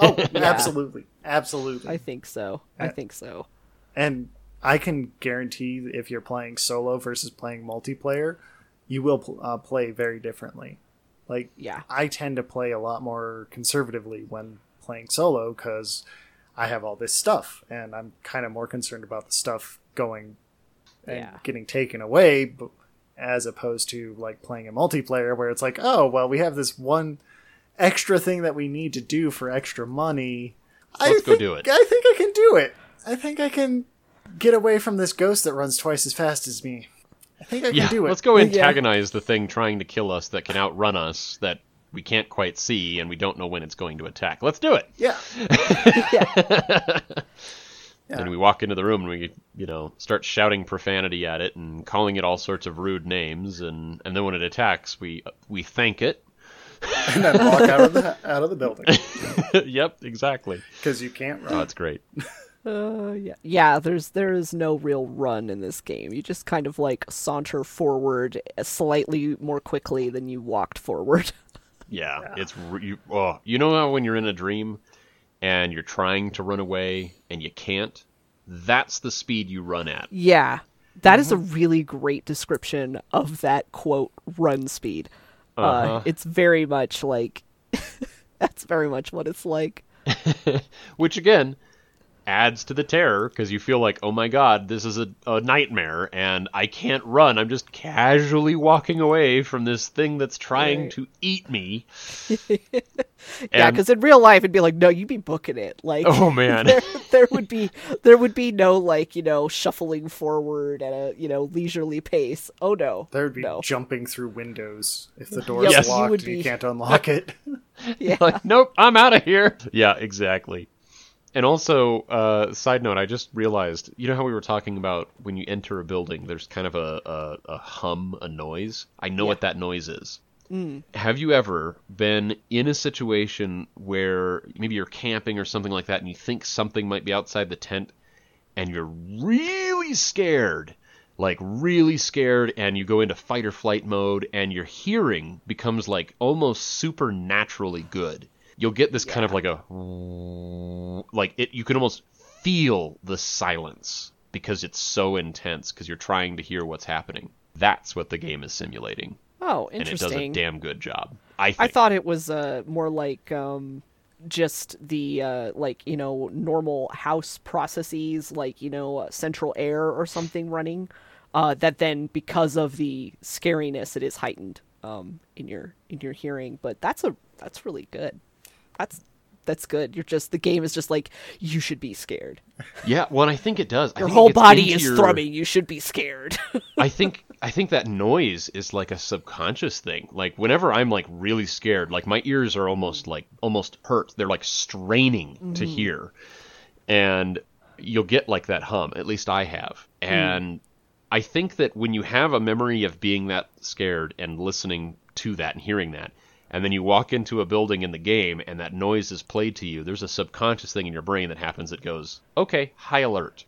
oh, (laughs) absolutely. Absolutely.
I think so. I think so.
And I can guarantee if you're playing solo versus playing multiplayer, you will pl- uh, play very differently. Like,
Yeah.
I tend to play a lot more conservatively when playing solo because I have all this stuff, and I'm kind of more concerned about the stuff going and
Yeah.
getting taken away, b- as opposed to like playing a multiplayer where it's like, oh, well, we have this one extra thing that we need to do for extra money. I
Let's go
think-
do it.
I think I can do it. I think I can get away from this ghost that runs twice as fast as me. I think I can do it.
let's go antagonize the thing trying to kill us that can outrun us that we can't quite see and we don't know when it's going to attack. Let's do it.
Yeah. (laughs) (laughs)
And we walk into the room and we, you know, start shouting profanity at it and calling it all sorts of rude names and and then when it attacks, we we thank it. (laughs)
and then walk out of the out of the building (laughs)
yep, exactly.
because you can't run.
Oh,
run.
it's great. (laughs)
Uh, yeah, yeah. There's there is no real run in this game. You just kind of like saunter forward slightly more quickly than you walked forward.
Yeah, it's re- you. Oh, you know how when you're in a dream and you're trying to run away and you can't. That's the speed you run at.
yeah, that is a really great description of that quote run speed. uh
Uh-huh.
it's very much like (laughs) that's very much what it's like. (laughs)
which again adds to the terror because you feel like, oh my god, this is a, a nightmare and I can't run. I'm just casually walking away from this thing that's trying
Right.
to eat me. (laughs)
Yeah, because in real life it'd be like, no, you'd be booking it. Like,
Oh man. (laughs)
there, there would be there would be no like you know shuffling forward at a you know leisurely pace. Oh no,
There would be
no.
jumping through windows if the (laughs) door is
Yes,
locked
would
and you can't unlock it.
yeah,
like, nope, I'm out of here. Yeah, exactly. And also, uh, side note, I just realized, you know how we were talking about when you enter a building, there's kind of a, a, a hum, a noise? I know what that noise is. Have you ever been in a situation where maybe you're camping or something like that and you think something might be outside the tent and you're really scared? Like, really scared, and you go into fight or flight mode, and your hearing becomes like almost supernaturally good. You'll get this kind of like a. Like, it, you can almost feel the silence because it's so intense because you're trying to hear what's happening. That's what the game is simulating
oh interesting.
and it does a damn good job. I think.
I thought it was uh more like um just the uh like you know normal house processes like you know uh, central air or something running uh that then because of the scariness it is heightened um in your in your hearing but that's a that's really good that's that's good you're just the game is just like you should be scared
yeah, well, I think it does. I
your whole body is
your-
thrumming you should be scared (laughs)
I think I think that noise is like a subconscious thing. Like whenever I'm like really scared, like my ears are almost like almost hurt. They're like straining to mm-hmm. hear. And you'll get like that hum. At least I have. Mm. And I think that when you have a memory of being that scared and listening to that and hearing that, and then you walk into a building in the game and that noise is played to you, there's a subconscious thing in your brain that happens that goes, okay, high alert.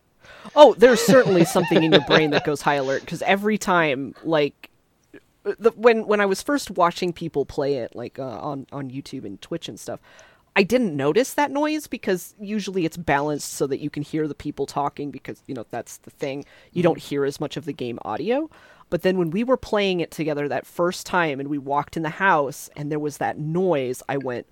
Oh, there's certainly something in your brain that goes high alert because every time, like, the, when when I was first watching people play it, like uh, on on YouTube and Twitch and stuff, I didn't notice that noise because usually it's balanced so that you can hear the people talking because you know that's the thing. You don't hear as much of the game audio. But then when we were playing it together that first time and we walked in the house and there was that noise, I went,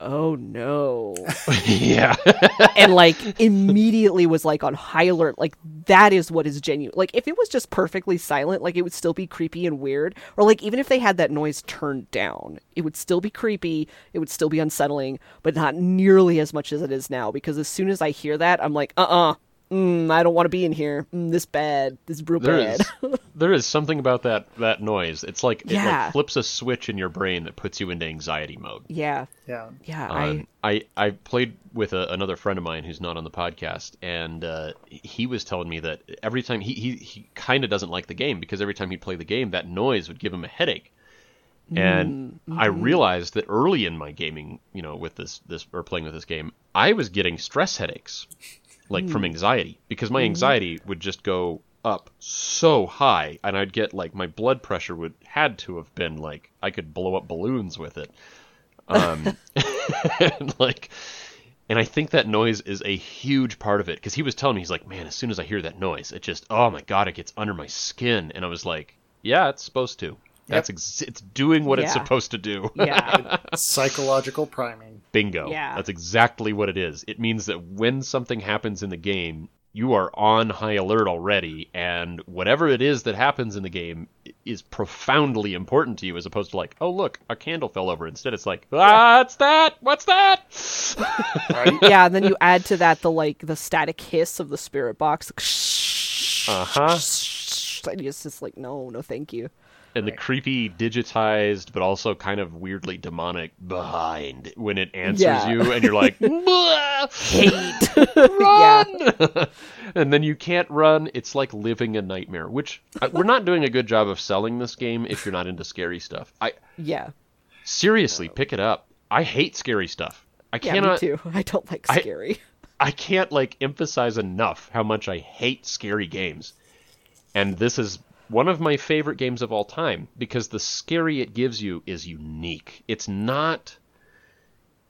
"Oh no." (laughs)
yeah. (laughs)
and like immediately was like on high alert like that is what is genuine like if it was just perfectly silent like it would still be creepy and weird or like even if they had that noise turned down it would still be creepy it would still be unsettling but not nearly as much as it is now because as soon as i hear that i'm like uh-uh mm, i don't want to be in here mm, this bad this is real
There
bad
is (laughs) there is something about that that noise. It's like it
Yeah.
like flips a switch in your brain that puts you into anxiety mode.
yeah
yeah.
yeah
Um,
i
I I played with a, another friend of mine who's not on the podcast, and uh, he was telling me that every time he he, he kind of doesn't like the game because every time he'd play the game, that noise would give him a headache. And I realized that early in my gaming, you know, with this this or playing with this game, I was getting stress headaches, like from anxiety, because my anxiety would just go up so high, and I'd get like my blood pressure would had to have been like I could blow up balloons with it, um, and (laughs) (laughs) like. And I think that noise is a huge part of it because he was telling me he's like, man, as soon as I hear that noise, it just, oh my god, it gets under my skin, and I was like, yeah, it's supposed to. That's ex- it's doing what it's supposed to do.
Yeah. (laughs)
Psychological priming.
Bingo.
Yeah.
That's exactly what it is. It means that when something happens in the game, you are on high alert already, and whatever it is that happens in the game is profoundly important to you, as opposed to like, oh look, a candle fell over. Instead, it's like, ah, what's that? What's that? (laughs)
Right?
yeah, and then you add to that the like the static hiss of the spirit box.
Uh huh. (laughs)
And it's just like, no, no, thank you.
And the creepy digitized but also kind of weirdly demonic behind when it answers
Yeah.
you and you're like (laughs)
Hate. (laughs)
run (laughs) and then you can't run it's like living a nightmare which I, we're not doing a good job of selling this game if you're not into scary stuff i
yeah.
seriously pick it up i hate scary stuff i
Yeah,
cannot
me too. I don't like
I-
scary.
I can't like emphasize enough how much I hate scary games. And this is one of my favorite games of all time because the scary it gives you is unique. It's not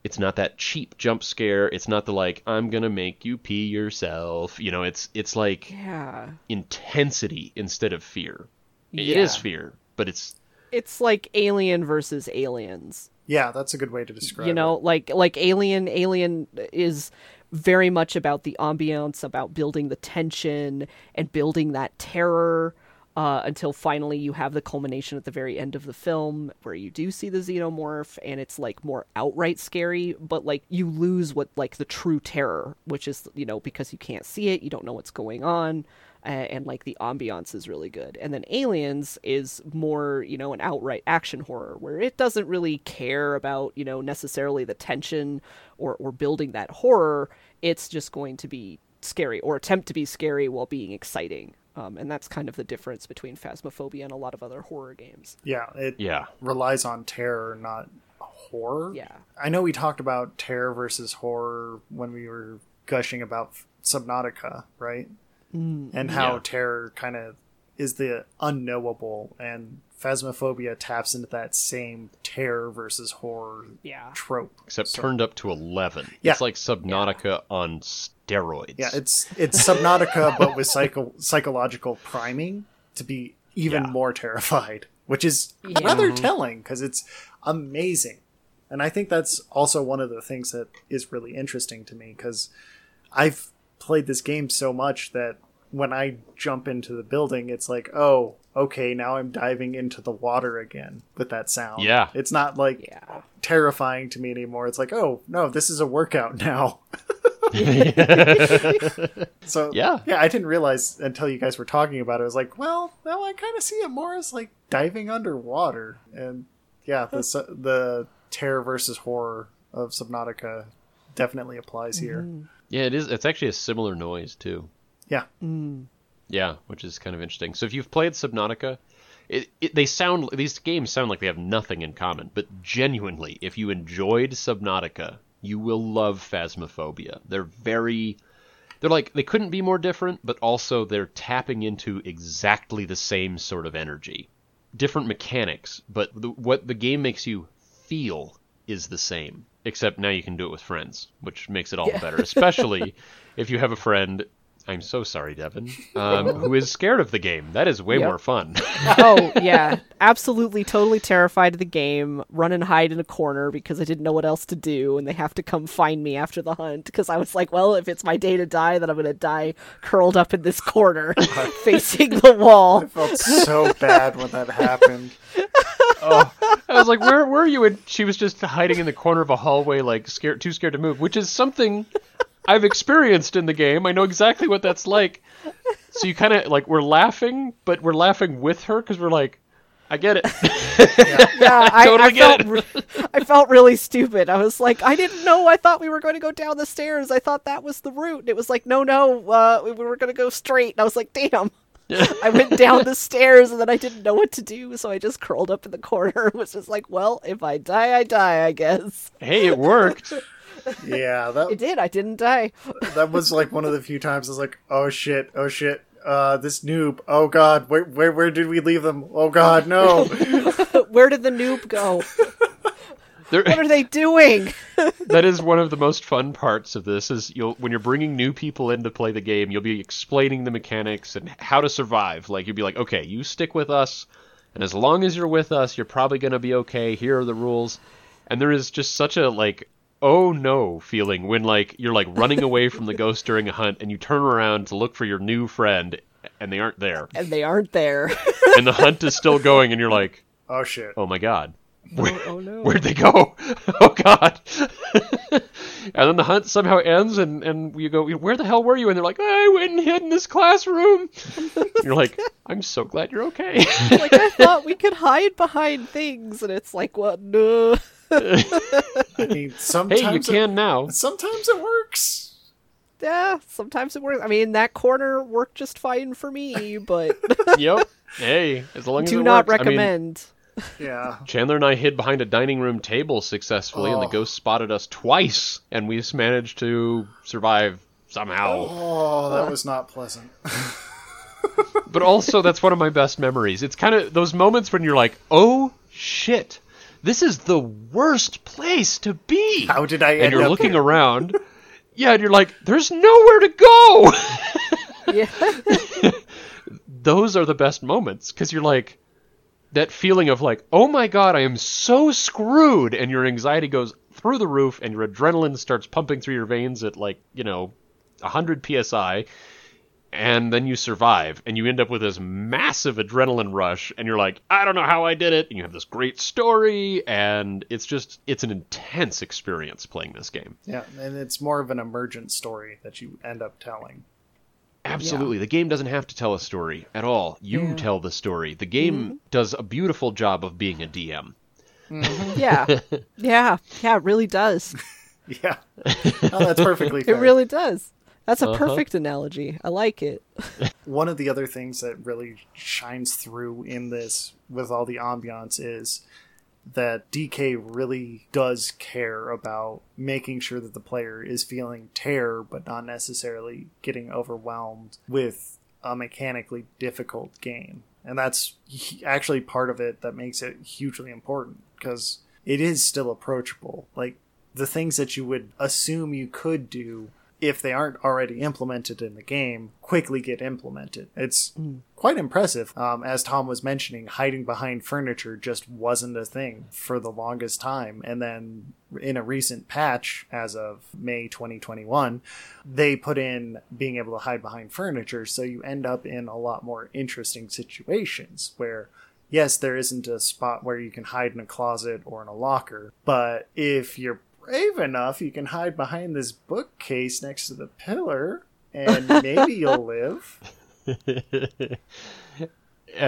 it's not that cheap jump scare. It's not the like I'm going to make you pee yourself. You know, it's it's like
yeah.
intensity instead of fear. It
Yeah.
is fear, but it's
It's like Alien versus Aliens.
Yeah, that's a good way to describe it.
you know
it.
like like alien alien is very much about the ambiance about building the tension and building that terror uh, until finally you have the culmination at the very end of the film where you do see the xenomorph and it's like more outright scary but like you lose what like the true terror which is you know because you can't see it you don't know what's going on and like the ambiance is really good. And then aliens is more you know an outright action horror where it doesn't really care about you know necessarily the tension or or building that horror. It's just going to be scary or attempt to be scary while being exciting um, and that's kind of the difference between phasmophobia and a lot of other horror games
Yeah, it
yeah.
relies on terror, not horror.
yeah
I know we talked about terror versus horror when we were gushing about Subnautica, right? and how
Yeah.
terror kind of is the unknowable, and Phasmophobia taps into that same terror versus horror
yeah
trope.
Except
So-
turned up to 11.
Yeah.
It's like Subnautica on steroids.
Yeah, it's it's Subnautica, (laughs) but with psycho psychological priming to be even
Yeah.
more terrified, which is
Yeah.
rather mm-hmm. telling because it's amazing. And I think that's also one of the things that is really interesting to me because I've played this game so much that when I jump into the building, it's like, oh, okay, now I'm diving into the water again with that sound.
Yeah.
It's not like
yeah
terrifying to me anymore. It's like, oh, no, this is a workout now. (laughs) So
Yeah.
yeah, I didn't realize until you guys were talking about it. I was like, well, now I kind of see it more as like diving underwater, and yeah, the the terror versus horror of Subnautica definitely applies here.
Yeah, it is. It's actually a similar noise too.
Yeah, mm.
Yeah, which is kind of interesting. So if you've played Subnautica, it, it, they sound these games sound like they have nothing in common, but genuinely, if you enjoyed Subnautica, you will love Phasmophobia. They're very they're like they couldn't be more different, but also they're tapping into exactly the same sort of energy. Different mechanics, but the, what the game makes you feel is the same. Except now you can do it with friends, which makes it all the better. Especially (laughs) if you have a friend. I'm so sorry, Devon. (laughs) Um, who is scared of the game? That is way
Yep.
more fun. (laughs)
oh (laughs) yeah absolutely totally terrified of the game run and hide in a corner because i didn't know what else to do and they have to come find me after the hunt because i was like well if it's my day to die then i'm gonna die curled up in this corner facing the wall
I felt so bad when that happened.
oh, I was like, "Where were you?" And she was just hiding in the corner of a hallway, like scared, too scared to move, which is something I've experienced in the game. I know exactly what that's like. So you kind of like we're laughing, but we're laughing with her because we're like, "I get it."
yeah (laughs) I,
Totally
I
get
felt re- i felt really stupid i was like i didn't know i thought we were going to go down the stairs i thought that was the route and it was like no no uh, we were going to go straight and i was like damn (laughs) I went down the stairs and then I didn't know what to do, so I just curled up in the corner and was just like, well, if I die, I die, I guess.
Hey, it worked. (laughs)
Yeah,
It did, I didn't die.
that was like one of the few times I was like, oh shit, oh shit, uh, this noob, oh god, where where where did we leave them? Oh god, no. (laughs)
Where did the noob go?
There,
What are they doing? (laughs)
that is one of the most fun parts of this is you'll when you're bringing new people in to play the game you'll be explaining the mechanics and how to survive like you'll be like okay you stick with us and as long as you're with us you're probably going to be okay here are the rules and there is just such a like oh no feeling when like you're like running (laughs) away from the ghost during a hunt and you turn around to look for your new friend and they aren't there
and they aren't there. (laughs)
and the hunt is still going and you're like
Oh shit.
oh my god
oh, oh no. (laughs)
Where'd they go? Oh God! and then the hunt somehow ends, and and you go, "Where the hell were you?" And they're like, "I went and hid in this classroom." you're like, "I'm so glad you're okay."
like I thought we could hide behind things, and it's like, what? No. (laughs)
I mean, sometimes (laughs)
hey, you
it-
can now.
sometimes it works.
Yeah, sometimes it works. I mean, that corner worked just fine for me, but (laughs)
yep. Hey, as long as
do
it
not
works. I mean,
recommend.
Yeah.
Chandler and I hid behind a dining room table successfully, and the
Oh.
ghost spotted us twice, and we just managed to survive somehow.
Oh, that was not pleasant.
But also, that's one of my best memories. It's kind of those moments when you're like, "Oh shit, this is the worst place to be."
How did I
and
end
you're
up
looking
here?
around. (laughs) Yeah, and you're like, "There's nowhere to go." (laughs)
Yeah. (laughs)
Those are the best moments because you're like that feeling of like, "Oh my god, I am so screwed," and your anxiety goes through the roof, and your adrenaline starts pumping through your veins at like you know, hundred psi. And then you survive and you end up with this massive adrenaline rush and you're like i don't know how i did it and you have this great story and it's just it's an intense experience playing this game
Yeah, and it's more of an emergent story that you end up telling.
absolutely the game doesn't have to tell a story at all you
Yeah.
tell the story the game mm-hmm. does a beautiful job of being a dm mm-hmm.
yeah. (laughs) Yeah. Yeah, it really does. (laughs)
Yeah. Oh, that's perfectly (laughs)
It really does. That's a
Uh-huh.
perfect analogy. I like it. (laughs)
One of the other things that really shines through in this with all the ambiance is that DK really does care about making sure that the player is feeling terror but not necessarily getting overwhelmed with a mechanically difficult game. And that's actually part of it that makes it hugely important because it is still approachable. Like the things that you would assume you could do if they aren't already implemented in the game quickly get implemented. It's quite impressive. Um, as Tom was mentioning, hiding behind furniture just wasn't a thing for the longest time. And then in a recent patch, as of May 2021, they put in being able to hide behind furniture. So you end up in a lot more interesting situations where yes, there isn't a spot where you can hide in a closet or in a locker, but if you're brave enough, you can hide behind this bookcase next to the pillar, and maybe you'll (laughs) live.
and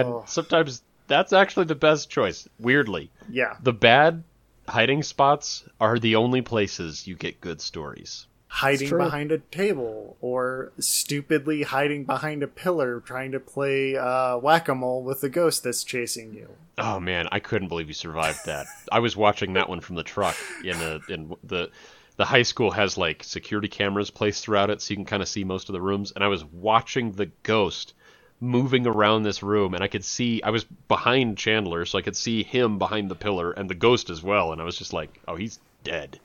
Oh.
sometimes that's actually the best choice weirdly
Yeah,
the bad hiding spots are the only places you get good stories
hiding behind a table or stupidly hiding behind a pillar trying to play uh, whack-a-mole with the ghost that's chasing you.
Oh man, I couldn't believe you survived that. I was watching that one from the truck in a, in the the high school has like security cameras placed throughout it so you can kind of see most of the rooms and I was watching the ghost moving around this room and I could see I was behind Chandler so I could see him behind the pillar and the ghost as well and I was just like, "Oh, he's dead."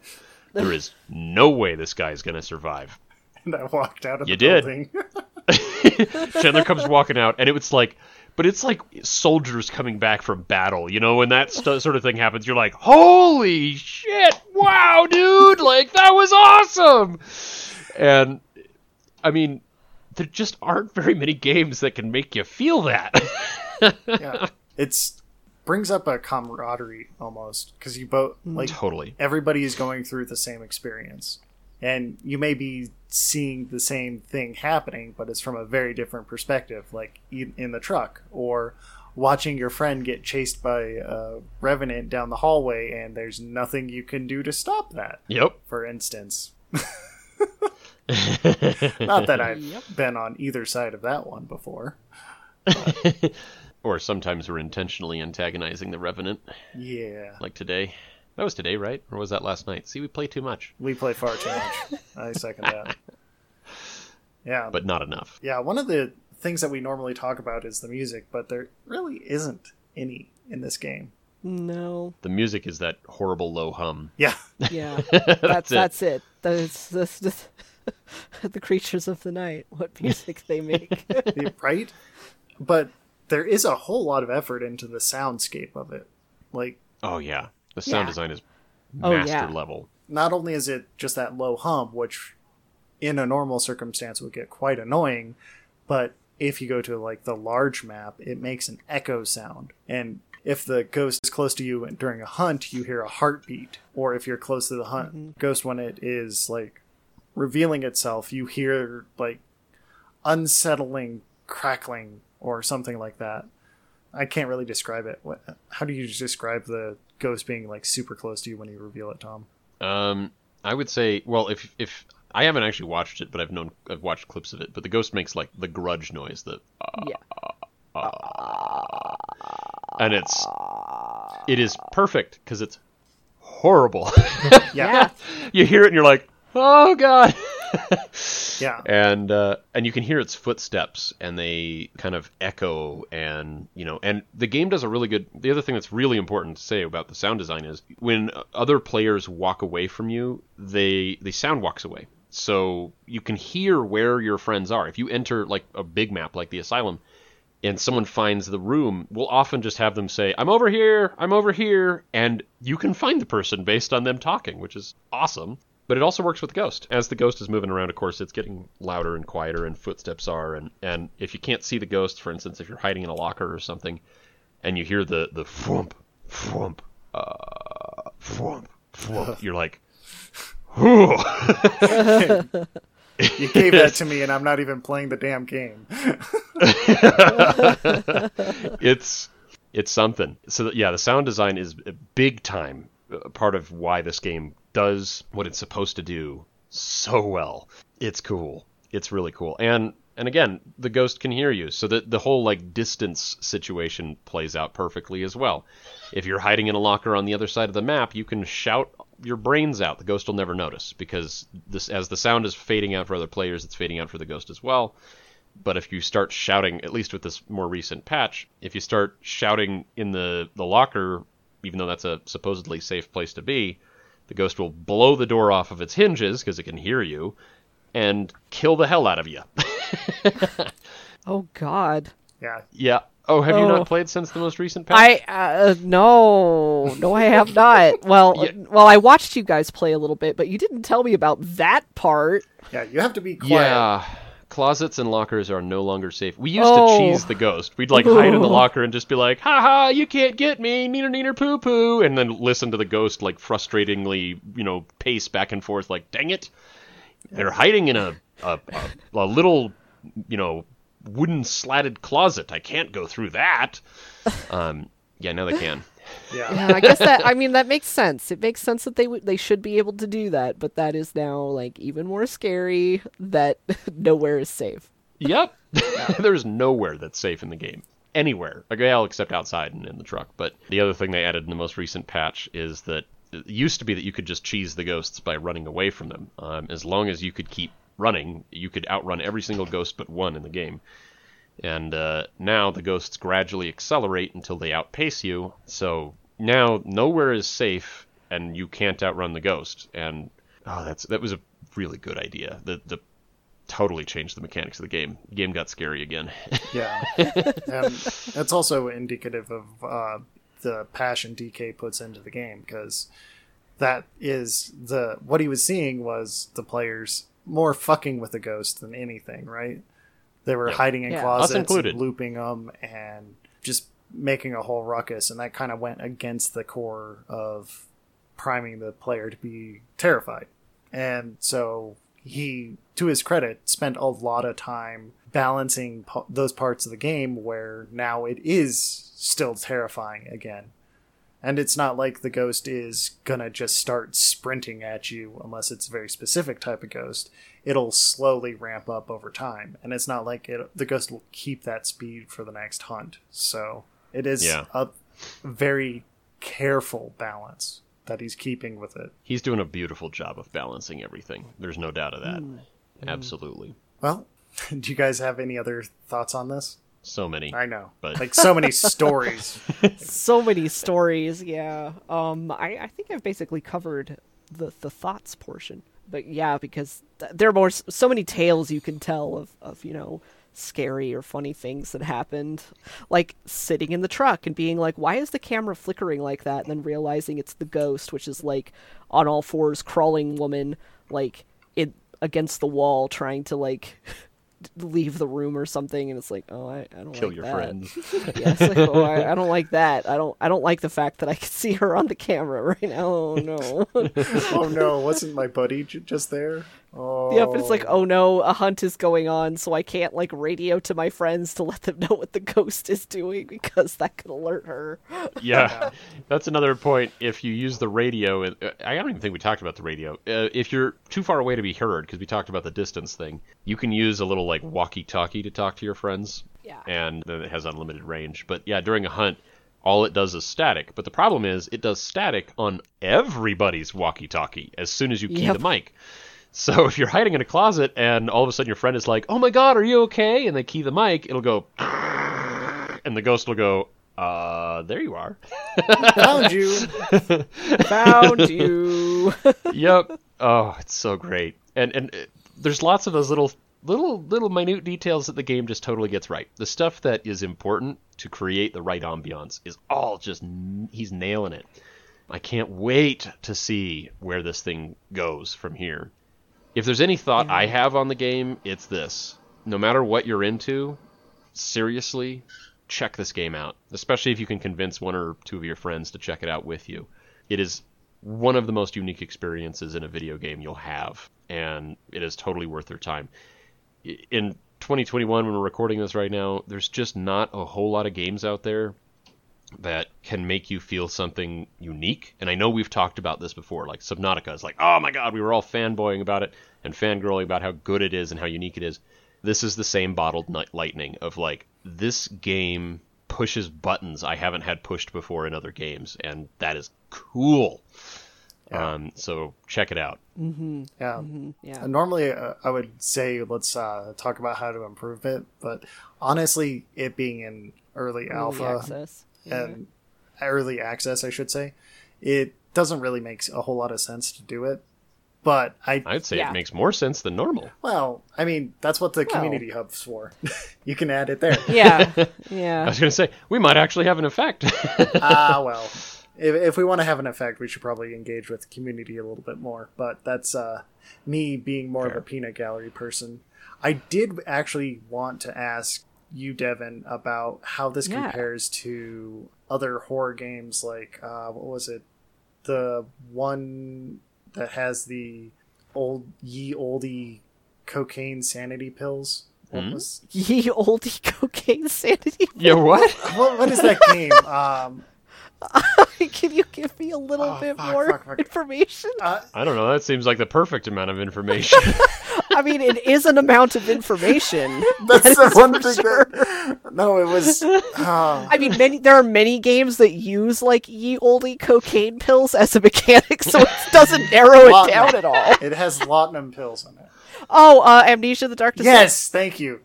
(laughs) There is no way this guy is going to survive. (laughs)
And I walked out of
You
the
did.
building. (laughs)
Chandler comes walking out, and it was like, but it's like soldiers coming back from battle. You know, when that st- sort of thing happens, you're like, holy shit! Wow, dude! Like that was awesome. And I mean, there just aren't very many games that can make you feel that.
yeah, it's brings up a camaraderie almost because you both mm, like
totally.
everybody is going through the same experience and you may be seeing the same thing happening but it's from a very different perspective like in in the truck or watching your friend get chased by a revenant down the hallway and there's nothing you can do to stop that
Yep.
for instance (laughs) not that i've been on either side of that one before (laughs)
or sometimes we're intentionally antagonizing the Revenant,
Yeah,
like today. That was today, right? Or was that last night? See, we play too much,
we play far too much. I second that. (laughs) Yeah,
but not enough.
yeah, one of the things that we normally talk about is the music, but there really isn't any in this game.
No.
The music is that horrible low hum.
Yeah, (laughs)
Yeah. That's
it.
that's it. That's, that's, that's (laughs) the creatures of the night. What music they make.
right? But there is a whole lot of effort into the soundscape of it. Like,
Oh yeah, the sound
Yeah.
design is
Oh,
master
yeah.
level.
not only is it just that low hum, which in a normal circumstance would get quite annoying, but if you go to like the large map, it makes an echo sound. And if the ghost is close to you during a hunt, you hear a heartbeat. Or if you're close to the hunt mm-hmm. ghost when it is like revealing itself, you hear like unsettling crackling or something like that. I can't really describe it. What, how do you describe the ghost being like super close to you when you reveal it, Tom?
Um, I would say, well, if if I haven't actually watched it, but I've known I've watched clips of it. But the ghost makes like the grudge noise, the
yeah.
and it's it is perfect because it's horrible. (laughs)
Yeah.
you hear it and you're like, oh god.
Yeah. (laughs)
and uh, and you can hear its footsteps and they kind of echo and you know and the game does a really good the other thing that's really important to say about the sound design is when other players walk away from you they the sound walks away so you can hear where your friends are if you enter like a big map like the asylum and someone finds the room, we'll often just have them say, I'm over here, I'm over here, and you can find the person based on them talking, which is awesome. But it also works with the ghost. As the ghost is moving around, of course, it's getting louder and quieter, and footsteps are. And, and if you can't see the ghost, for instance, if you're hiding in a locker or something, and you hear the the thwomp, thwomp, uh, thwomp, thwomp, (laughs) you're like, whew.
You gave that to (laughs) me, and I'm not even playing the damn game. (laughs)
it's it's something. So yeah, the sound design is a big time uh, part of why this game does what it's supposed to do so well. It's cool. It's really cool. And and again, the ghost can hear you, so that the whole like distance situation plays out perfectly as well. If you're hiding in a locker on the other side of the map, you can shout your brains out. The ghost will never notice because this as the sound is fading out for other players, it's fading out for the ghost as well. But if you start shouting, at least with this more recent patch, if you start shouting in the, the locker, even though that's a supposedly safe place to be, the ghost will blow the door off of its hinges because it can hear you and kill the hell out of you. (laughs)
Oh God.
Yeah.
yeah. Oh, have you
Oh.
not played since the most recent patch?
I uh, no, no, I have not. (laughs) Well,
Yeah.
well, I watched you guys play a little bit, but you didn't tell me about that part.
Yeah, you have to be quiet.
Yeah. Closets and lockers are no longer safe. We used
Oh.
to cheese the ghost. We'd like hide in the (laughs) locker and just be like, "Ha ha, you can't get me, neener neener poo poo," and then listen to the ghost like frustratingly, you know, pace back and forth, like, "Dang it, they're hiding in a a, a, a little, you know, wooden slatted closet. I can't go through that." (laughs) Um, yeah, now they can.
Yeah.
Yeah, I guess that. I (laughs) mean, that makes sense. It makes sense that they would they should be able to do that, but that is now like even more scary that (laughs) nowhere is safe.
Yep. (laughs) There's nowhere that's safe in the game. Anywhere. Okay, well, except outside and in the truck. But the other thing they added in the most recent patch is that it used to be that you could just cheese the ghosts by running away from them. Um, as long as you could keep running, you could outrun every single ghost but one in the game. And uh, now the ghosts gradually accelerate until they outpace you. So now nowhere is safe, and you can't outrun the ghost. And oh, that's that was a really good idea. The the totally changed the mechanics of the game. The game got scary again. (laughs)
Yeah. and that's also indicative of uh, the passion DK puts into the game because that is the what he was seeing was the players more fucking with the ghost than anything, right? They were
Yep.
hiding in
Yeah.
Closets,
included.
and looping them, and just making a whole ruckus, and that kind of went against the core of priming the player to be terrified. And so he, to his credit, spent a lot of time balancing po- those parts of the game where now it is still terrifying again. And it's not like the ghost is gonna just start sprinting at you unless it's a very specific type of ghost. It'll slowly ramp up over time, and it's not like it, the ghost will keep that speed for the next hunt. So it is
Yeah.
a very careful balance that he's keeping with it.
He's doing a beautiful job of balancing everything. There's no doubt of that.
Hmm.
Absolutely.
Well, (laughs) do you guys have any other thoughts on this?
So many.
I know,
But-
like so many stories. (laughs)
so many stories yeah um i i think i've basically covered the the thoughts portion but yeah because th- there are more so many tales you can tell of of you know scary or funny things that happened like sitting in the truck and being like why is the camera flickering like that? And then realizing it's the ghost which is like on all fours crawling woman like it against the wall trying to like (laughs) leave the room or something and it's like oh i, I don't
Kill
like
your
that.
friends. (laughs)
yeah, it's like, oh, I, I don't like that. I don't. I don't like the fact that I can (laughs) see her on the camera right now. Oh no. (laughs)
oh no, wasn't my buddy j- just there? Oh,
yep. It's like, oh no, a hunt is going on, so I can't like radio to my friends to let them know what the (laughs) ghost is doing because that could alert her. (laughs)
yeah, that's another point. If you use the radio, uh, I don't even think we talked about the radio. Uh, if you're too far away to be heard, because we talked about the distance thing, you can use a little like walkie-talkie to talk to your friends.
Yeah.
And then it has unlimited range. But yeah, during a hunt, all it does is static. But the problem is, it does static on everybody's walkie-talkie as soon as you key
Yep.
the mic. So (laughs) if you're hiding in a closet and all of a sudden your friend is like, "Oh my God, are you okay?" and they key the mic, it'll go, (laughs) and the ghost will go, "Uh, there you are." (laughs)
found you.
Found you.
yep. Oh, it's so great. And and uh, there's lots of those little little little minute details that the game just totally gets right. The stuff that is important to create the right ambiance is all just he's nailing it. I can't wait to see where this thing goes from here. If there's any thought I have on the game, it's this. No matter what you're into, seriously, check this game out. Especially if you can convince one or two of your friends to check it out with you. It is one of the most unique experiences in a video game you'll have, and it is totally worth their time. In 2021, when we're recording this right now, there's just not a whole lot of games out there that can make you feel something unique. And I know we've talked about this before. Like Subnautica is like, oh my god, we were all fanboying about it and fangirling about how good it is and how unique it is. This is the same bottled night lightning of like this game pushes buttons I haven't had pushed before in other games, and that is cool. Um, so check it out.
Yeah.
yeah.
Uh, Normally, uh, I would say let's uh, talk about how to improve it, but honestly, it being in early
Early
alpha
access. Yeah.
and early access, I should say, it doesn't really make a whole lot of sense to do it. But I,
I'd say
Yeah.
it makes more sense than normal.
well, I mean, that's what the community hub's for. (laughs) you can add it there.
yeah. (laughs) Yeah.
I was going to say we might actually have an effect.
Ah, (laughs) well, if, if we want to have an effect, we should probably engage with the community a little bit more. But that's uh, me being more of a peanut gallery person. I did actually want to ask you, Devon, about how this
Yeah.
compares to other horror games like uh, what was it, the one that has the old ye oldie cocaine sanity pills. What
Hmm?
was (laughs)
Ye oldie cocaine sanity.
yeah, what?
what, what is that game? (laughs) Um, (laughs)
Can you give me a little
Oh,
bit
fuck,
more
fuck, fuck.
information?
uh, (laughs)
I don't know. That seems like the perfect amount of information. (laughs)
I mean, it is an amount of information.
That's
That
the one thing
sure.
that. No, it was. Uh,
I mean, many there are many games that use like ye olde cocaine pills as a mechanic, so it doesn't narrow it down at all.
it has laudanum pills in it.
Oh, uh, Amnesia: The Dark Descent.
Yes, thank you.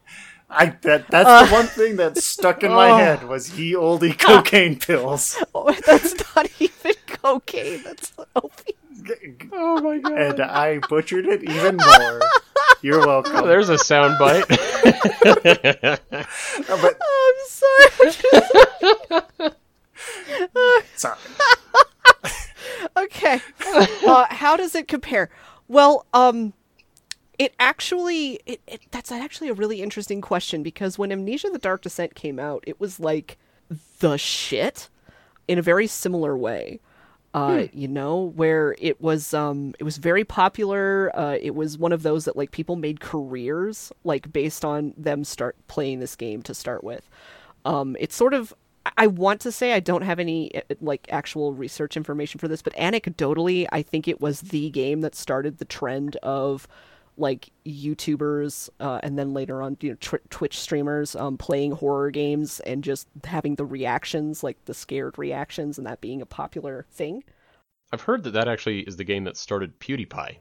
I that that's
Uh,
the one thing that stuck in my (laughs)
oh.
head was ye oldie cocaine pills. (laughs)
Oh, that's not even cocaine. That's opium.
oh my god.
and I butchered it even more. You're welcome.
Oh, there's a sound bite. (laughs)
No, but
I'm sorry.
sorry.
okay. Uh, how does it compare? Well, um, it actually it, it that's actually a really interesting question because when Amnesia: The Dark Descent came out, it was like the shit in a very similar way. Uh, you know, where it was um it was very popular. Uh, it was one of those that like people made careers like based on them start playing this game to start with. Um, it's sort of I want to say I don't have any uh, like actual research information for this, but anecdotally, I think it was the game that started the trend of like YouTubers uh, and then later on you know tw- Twitch streamers um, playing horror games and just having the reactions, like the scared reactions, and that being a popular thing.
I've heard that that actually is the game that started PewDiePie,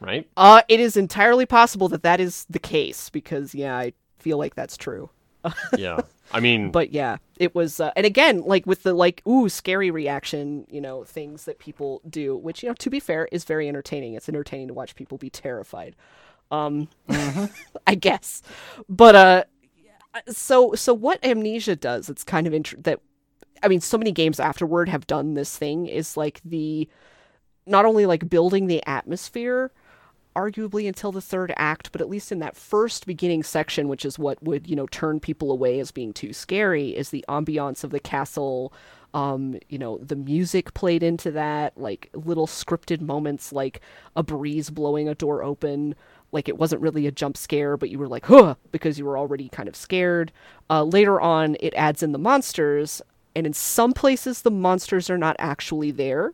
right?
Uh, it is entirely possible that that is the case because yeah, I feel like that's true. (laughs)
yeah. I mean,
but yeah, it was, uh, and again, like with the like ooh scary reaction, you know, things that people do, which you know, to be fair, is very entertaining. It's entertaining to watch people be terrified. Um,
Mm-hmm. (laughs)
I guess, but uh, so so what Amnesia does, it's kind of int- that. I mean, so many games afterward have done this thing. Is like the not only like building the atmosphere arguably until the third act, but at least in that first beginning section, which is what would, you know, turn people away as being too scary, is the ambiance of the castle. Um, you know, the music played into that, like little scripted moments like a breeze blowing a door open. Like it wasn't really a jump scare, but you were like, huh, because you were already kind of scared. Uh, later on, it adds in the monsters, and in some places, the monsters are not actually there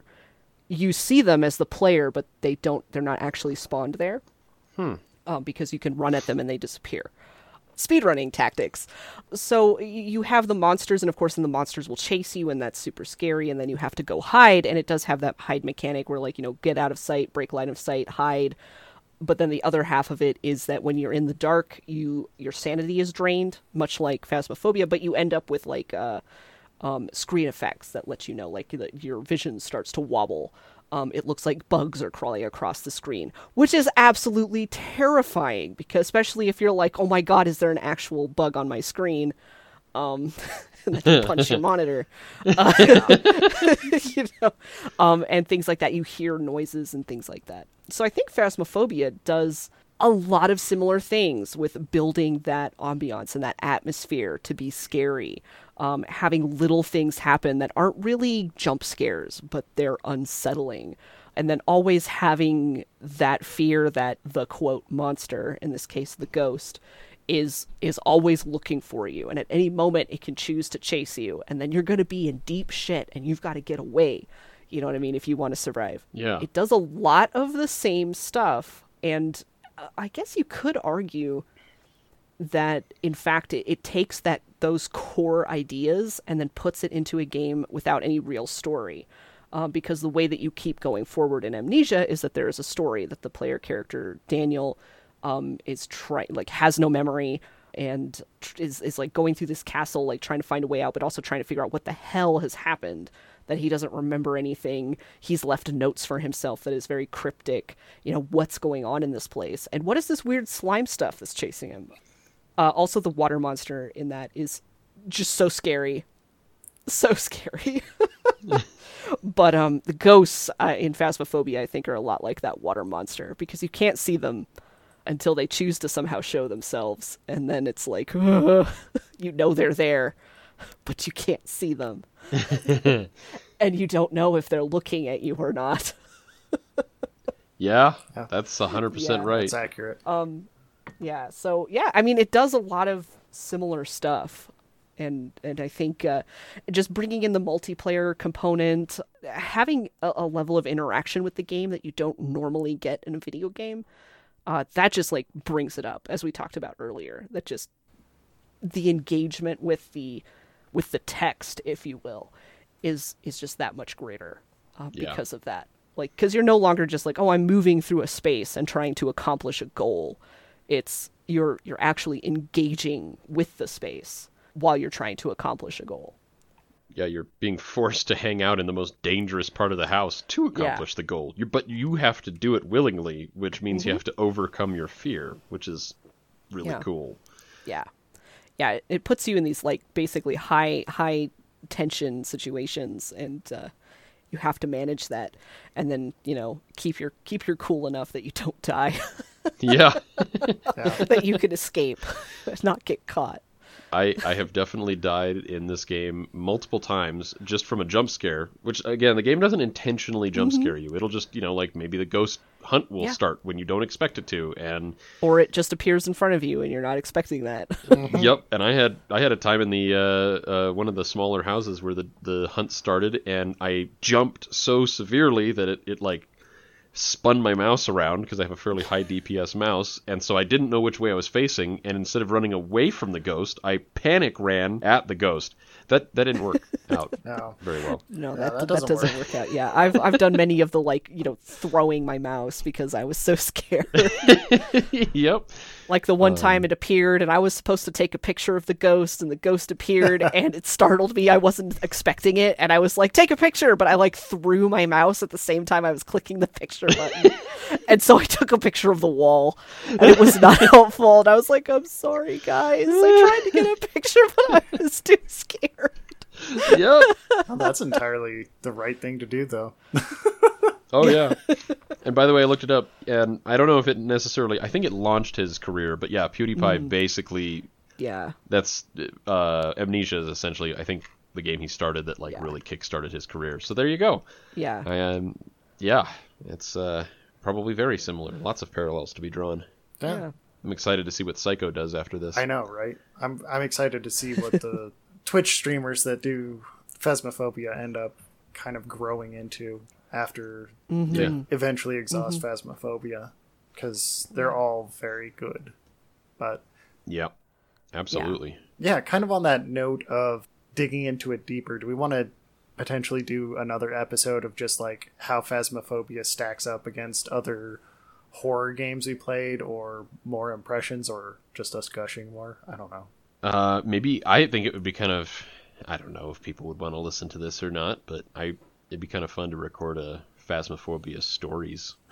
you see them as the player, but they don't. They're not actually spawned there.
Hmm.
Um, because you can run at them and they disappear. Speedrunning tactics. So you have the monsters, and of course, then the monsters will chase you, and that's super scary. And then you have to go hide, and it does have that hide mechanic where, like, you know, get out of sight, break line of sight, hide. But then the other half of it is that when you're in the dark, you your sanity is drained, much like Phasmophobia, but you end up with like uh, um, screen effects that let you know, like your vision starts to wobble. Um, it looks like bugs are crawling across the screen, which is absolutely terrifying. Because especially if you're like, "Oh my god, is there an actual bug on my screen?" Um, (laughs) and then you punch your (laughs) monitor, uh, (laughs) you know, um, and things like that. You hear noises and things like that. So I think Phasmophobia does a lot of similar things with building that ambiance and that atmosphere to be scary. Um, having little things happen that aren't really jump scares, but they're unsettling. And then always having that fear that the quote monster, in this case the ghost, is is always looking for you and at any moment it can choose to chase you and then you're going to be in deep shit and you've got to get away you know what i mean if you want to survive
Yeah.
it does a lot of the same stuff and i guess you could argue that in fact it, it takes that those core ideas and then puts it into a game without any real story. Uh, because the way that you keep going forward in amnesia is that there is a story that the player character daniel um, is trying like has no memory and tr- is is like going through this castle like trying to find a way out but also trying to figure out what the hell has happened that he doesn't remember anything. He's left notes for himself that is very cryptic you know what's going on in this place? And what is this weird slime stuff that's chasing him? Uh, also the water monster in that is just so scary. So (laughs) scary. (laughs) But um the ghosts uh, in phasmophobia i think are a lot like that water monster because you can't see them until they choose to somehow show themselves. And then it's like (laughs) you know they're there but you can't see them (laughs) and you don't know if they're looking at you or not (laughs)
Yeah,
Yeah.
that's hundred
Yeah,
percent right.
That's accurate.
yeah so yeah i mean it does a lot of similar stuff and and i think uh, just bringing in the multiplayer component having a, a level of interaction with the game that you don't normally get in a video game uh, that just like brings it up as we talked about earlier that just the engagement with the with the text if you will is is just that much greater uh,
Yeah.
because of that like because you're no longer just like oh i'm moving through a space and trying to accomplish a goal it's you're you're actually engaging with the space while you're trying to accomplish a goal
Yeah, you're being forced to hang out in the most dangerous part of the house to accomplish the goal. You, but you have to do it willingly, which means you have to overcome your fear, which is really
Yeah.
cool.
yeah yeah it, it puts you in these like basically high high tension situations and uh you have to manage that and then you know keep your keep your cool enough that you don't die (laughs)
yeah.
Yeah.
that you can escape (laughs) not get caught
I, I have definitely died in this game multiple times just from a jump scare. Which again, the game doesn't intentionally jump scare you. It'll just you know like maybe the ghost hunt will
Yeah.
start when you don't expect it to, and
Or it just appears in front of you and you're not expecting that. (laughs)
yep. And I had I had a time in the uh, uh, one of the smaller houses where the the hunt started, and I jumped so severely that it, it like spun my mouse around because I have a fairly high DPS mouse, and so I didn't know which way I was facing. And instead of running away from the ghost, I panic ran at the ghost. That that didn't work (laughs) out
No.
very well.
No,
Yeah,
that,
that
that,
doesn't
doesn't,
work.
work out. Yeah, I've I've done many of the like you know throwing my mouse because I was so (laughs) scared. (laughs)
yep.
Like the one time um, it appeared and I was supposed to take a picture of the ghost and the ghost appeared (laughs) and it startled me. I wasn't expecting it and I was like take a picture, but I like threw my mouse at the same time I was clicking the picture button. (laughs) and so I took a picture of the wall and it was not (laughs) helpful and I was like I'm sorry guys. I tried to get a picture but I was too scared.
Yep.
Well, that's entirely the right thing to do, though.
Oh yeah. (laughs) and by the way, I looked it up, and I don't know if it necessarily. I think it launched his career, but yeah, PewDiePie basically
Yeah.
that's uh, Amnesia is essentially I think the game he started that like
Yeah.
really kickstarted his career. So there you go.
Yeah.
And yeah, it's uh, probably very similar. Lots of parallels to be drawn.
Yeah.
Yeah.
I'm excited to see what Psycho does after this.
I know, right? I'm I'm excited to see what the (laughs) Twitch streamers that do Phasmophobia end up kind of growing into after
Mm-hmm.
Yeah.
eventually exhaust Phasmophobia because they're all very good. But
Yep. Absolutely.
yeah, kind of on that note of digging into it deeper, do we want to potentially do another episode of just like how Phasmophobia stacks up against other horror games we played or more impressions or just us gushing more? I don't know.
Uh, maybe I think it would be kind of I don't know if people would want to listen to this or not, but I it'd be kind of fun to record a Phasmophobia stories. (laughs)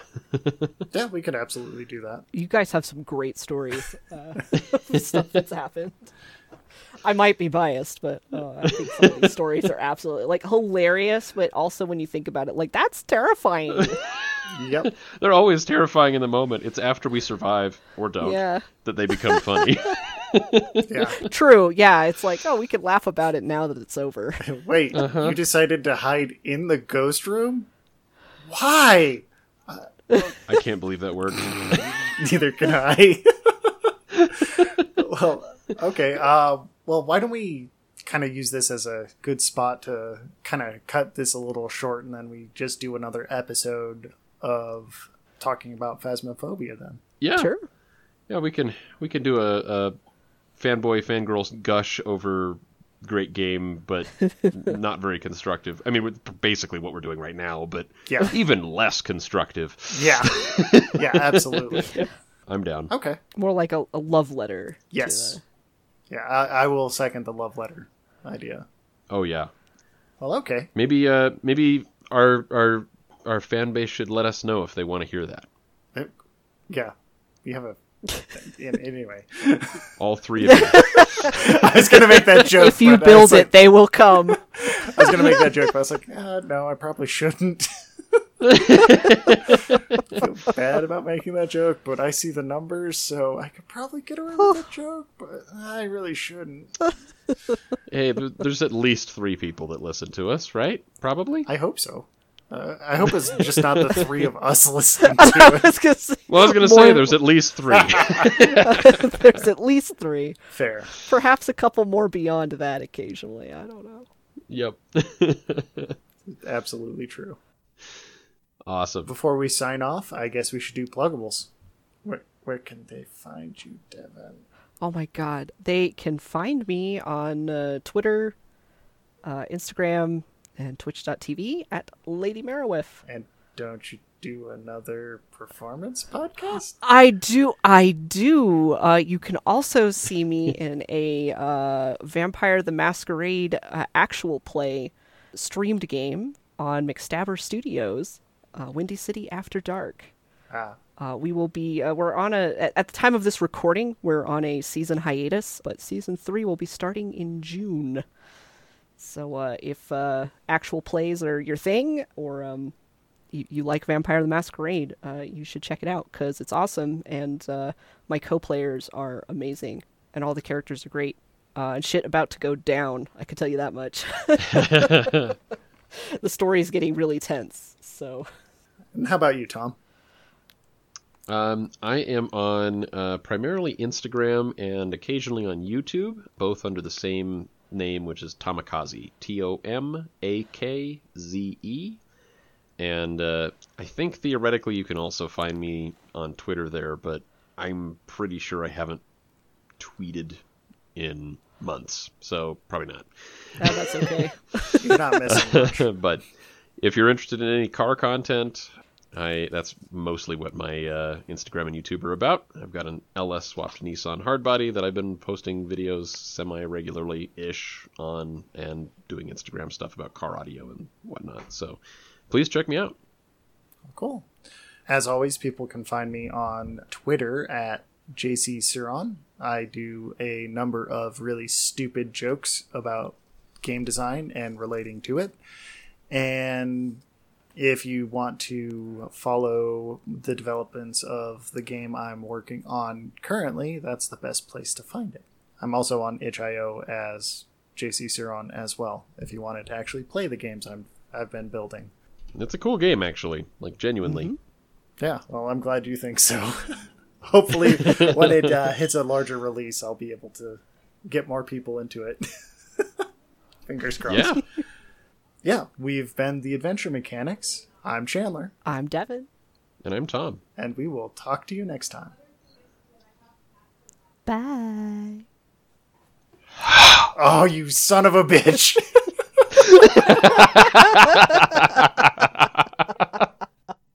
Yeah, we could absolutely do that.
You guys have some great stories uh, (laughs) stuff that's happened. I might be biased, but uh, I think some of these stories are absolutely like hilarious. But also, when you think about it, like that's terrifying.
Yep. (laughs)
They're always terrifying in the moment. It's after we survive or don't
yeah,
that they become funny.
Yeah. (laughs)
true. Yeah, it's like oh, we could laugh about it now that it's over. (laughs)
Wait, you decided to hide in the ghost room? Why?
I can't believe that worked. (laughs)
Neither can I. well, okay. Uh, well, why don't we kind of use this as a good spot to kind of cut this a little short, and then we just do another episode of talking about phasmophobia. Then.
Yeah,
sure.
yeah, we can we can do a, a fanboy fangirls gush over great game, but (laughs) not very constructive. I mean, basically what we're doing right now, but
Yeah.
even less constructive.
Yeah. (laughs) yeah. Absolutely.
I'm down.
Okay.
More like a, a love letter. to
Yes. Yeah, I, I will second the love letter idea.
Oh yeah,
Well, okay.
maybe uh maybe our our our fan base should let us know if they want to hear that.
Yeah, we have a. in- anyway,
All three (laughs) of you.
I was gonna make that joke.
If you build it,
like-
they will come.
I was gonna make that joke, but I was like, uh, no, I probably shouldn't. feel bad about making that joke, but I see the numbers, so I could probably get away with that joke, but I really shouldn't.
hey, there's at least three people that listen to us, right? Probably.
I hope so. Uh, I hope it's just not the (laughs) three of us listening to it.
was gonna say,
Well, I was gonna say there's at least three. (laughs) (laughs)
there's at least three,
Fair.
perhaps a couple more beyond that occasionally. I don't know.
yep.
Absolutely true.
awesome.
Before we sign off, I guess we should do pluggables. Where, where can they find you, Devon?
Oh my god. They can find me on uh, Twitter, uh, Instagram, and twitch.tv at Lady Merowith.
And don't you do another performance podcast?
I do, I do. Uh, you can also see me (laughs) in a uh, Vampire the Masquerade uh, actual play streamed game on McStabber Studios, uh, Windy City After Dark.
Ah,
Uh, we will be, uh, we're on a, at the time of this recording, we're on a season hiatus, but season three will be starting in June. So uh, if uh, actual plays are your thing, or um, you, you like Vampire the Masquerade, uh, you should check it out because it's awesome, and uh, my co players are amazing, and all the characters are great. uh, and shit about to go down. I can tell you that much. (laughs) (laughs) the story is getting really tense. So,
And how about you, Tom?
Um, I am on uh, primarily Instagram and occasionally on YouTube, both under the same name, which is Tomakaze. T O M A K Z E. And uh, I think theoretically you can also find me on Twitter there, but I'm pretty sure I haven't tweeted in months, so probably not.
uh, that's okay. (laughs)
You're not missing much. (laughs)
but if you're interested in any car content, I that's mostly what my uh, Instagram and YouTube are about. I've got an LS swapped Nissan hardbody that I've been posting videos semi regularly ish on and doing Instagram stuff about car audio and whatnot. So please check me out.
Cool. As always, people can find me on Twitter at JCSuron. I do a number of really stupid jokes about game design and relating to it. And if you want to follow the developments of the game I'm working on currently, that's the best place to find it. I'm also on itch.io as JC Suron as well, if you wanted to actually play the games I'm, I've been building.
It's a cool game, actually. Like genuinely.
Yeah, well, I'm glad you think so. (laughs) Hopefully, when it uh, hits a larger release, I'll be able to get more people into it. (laughs) Fingers crossed.
Yeah.
Yeah, we've been the Adventure Mechanics. I'm Chandler,
I'm Devon.
and I'm Tom.
and we will talk to you next time.
Bye.
Oh, you son of a bitch! (laughs)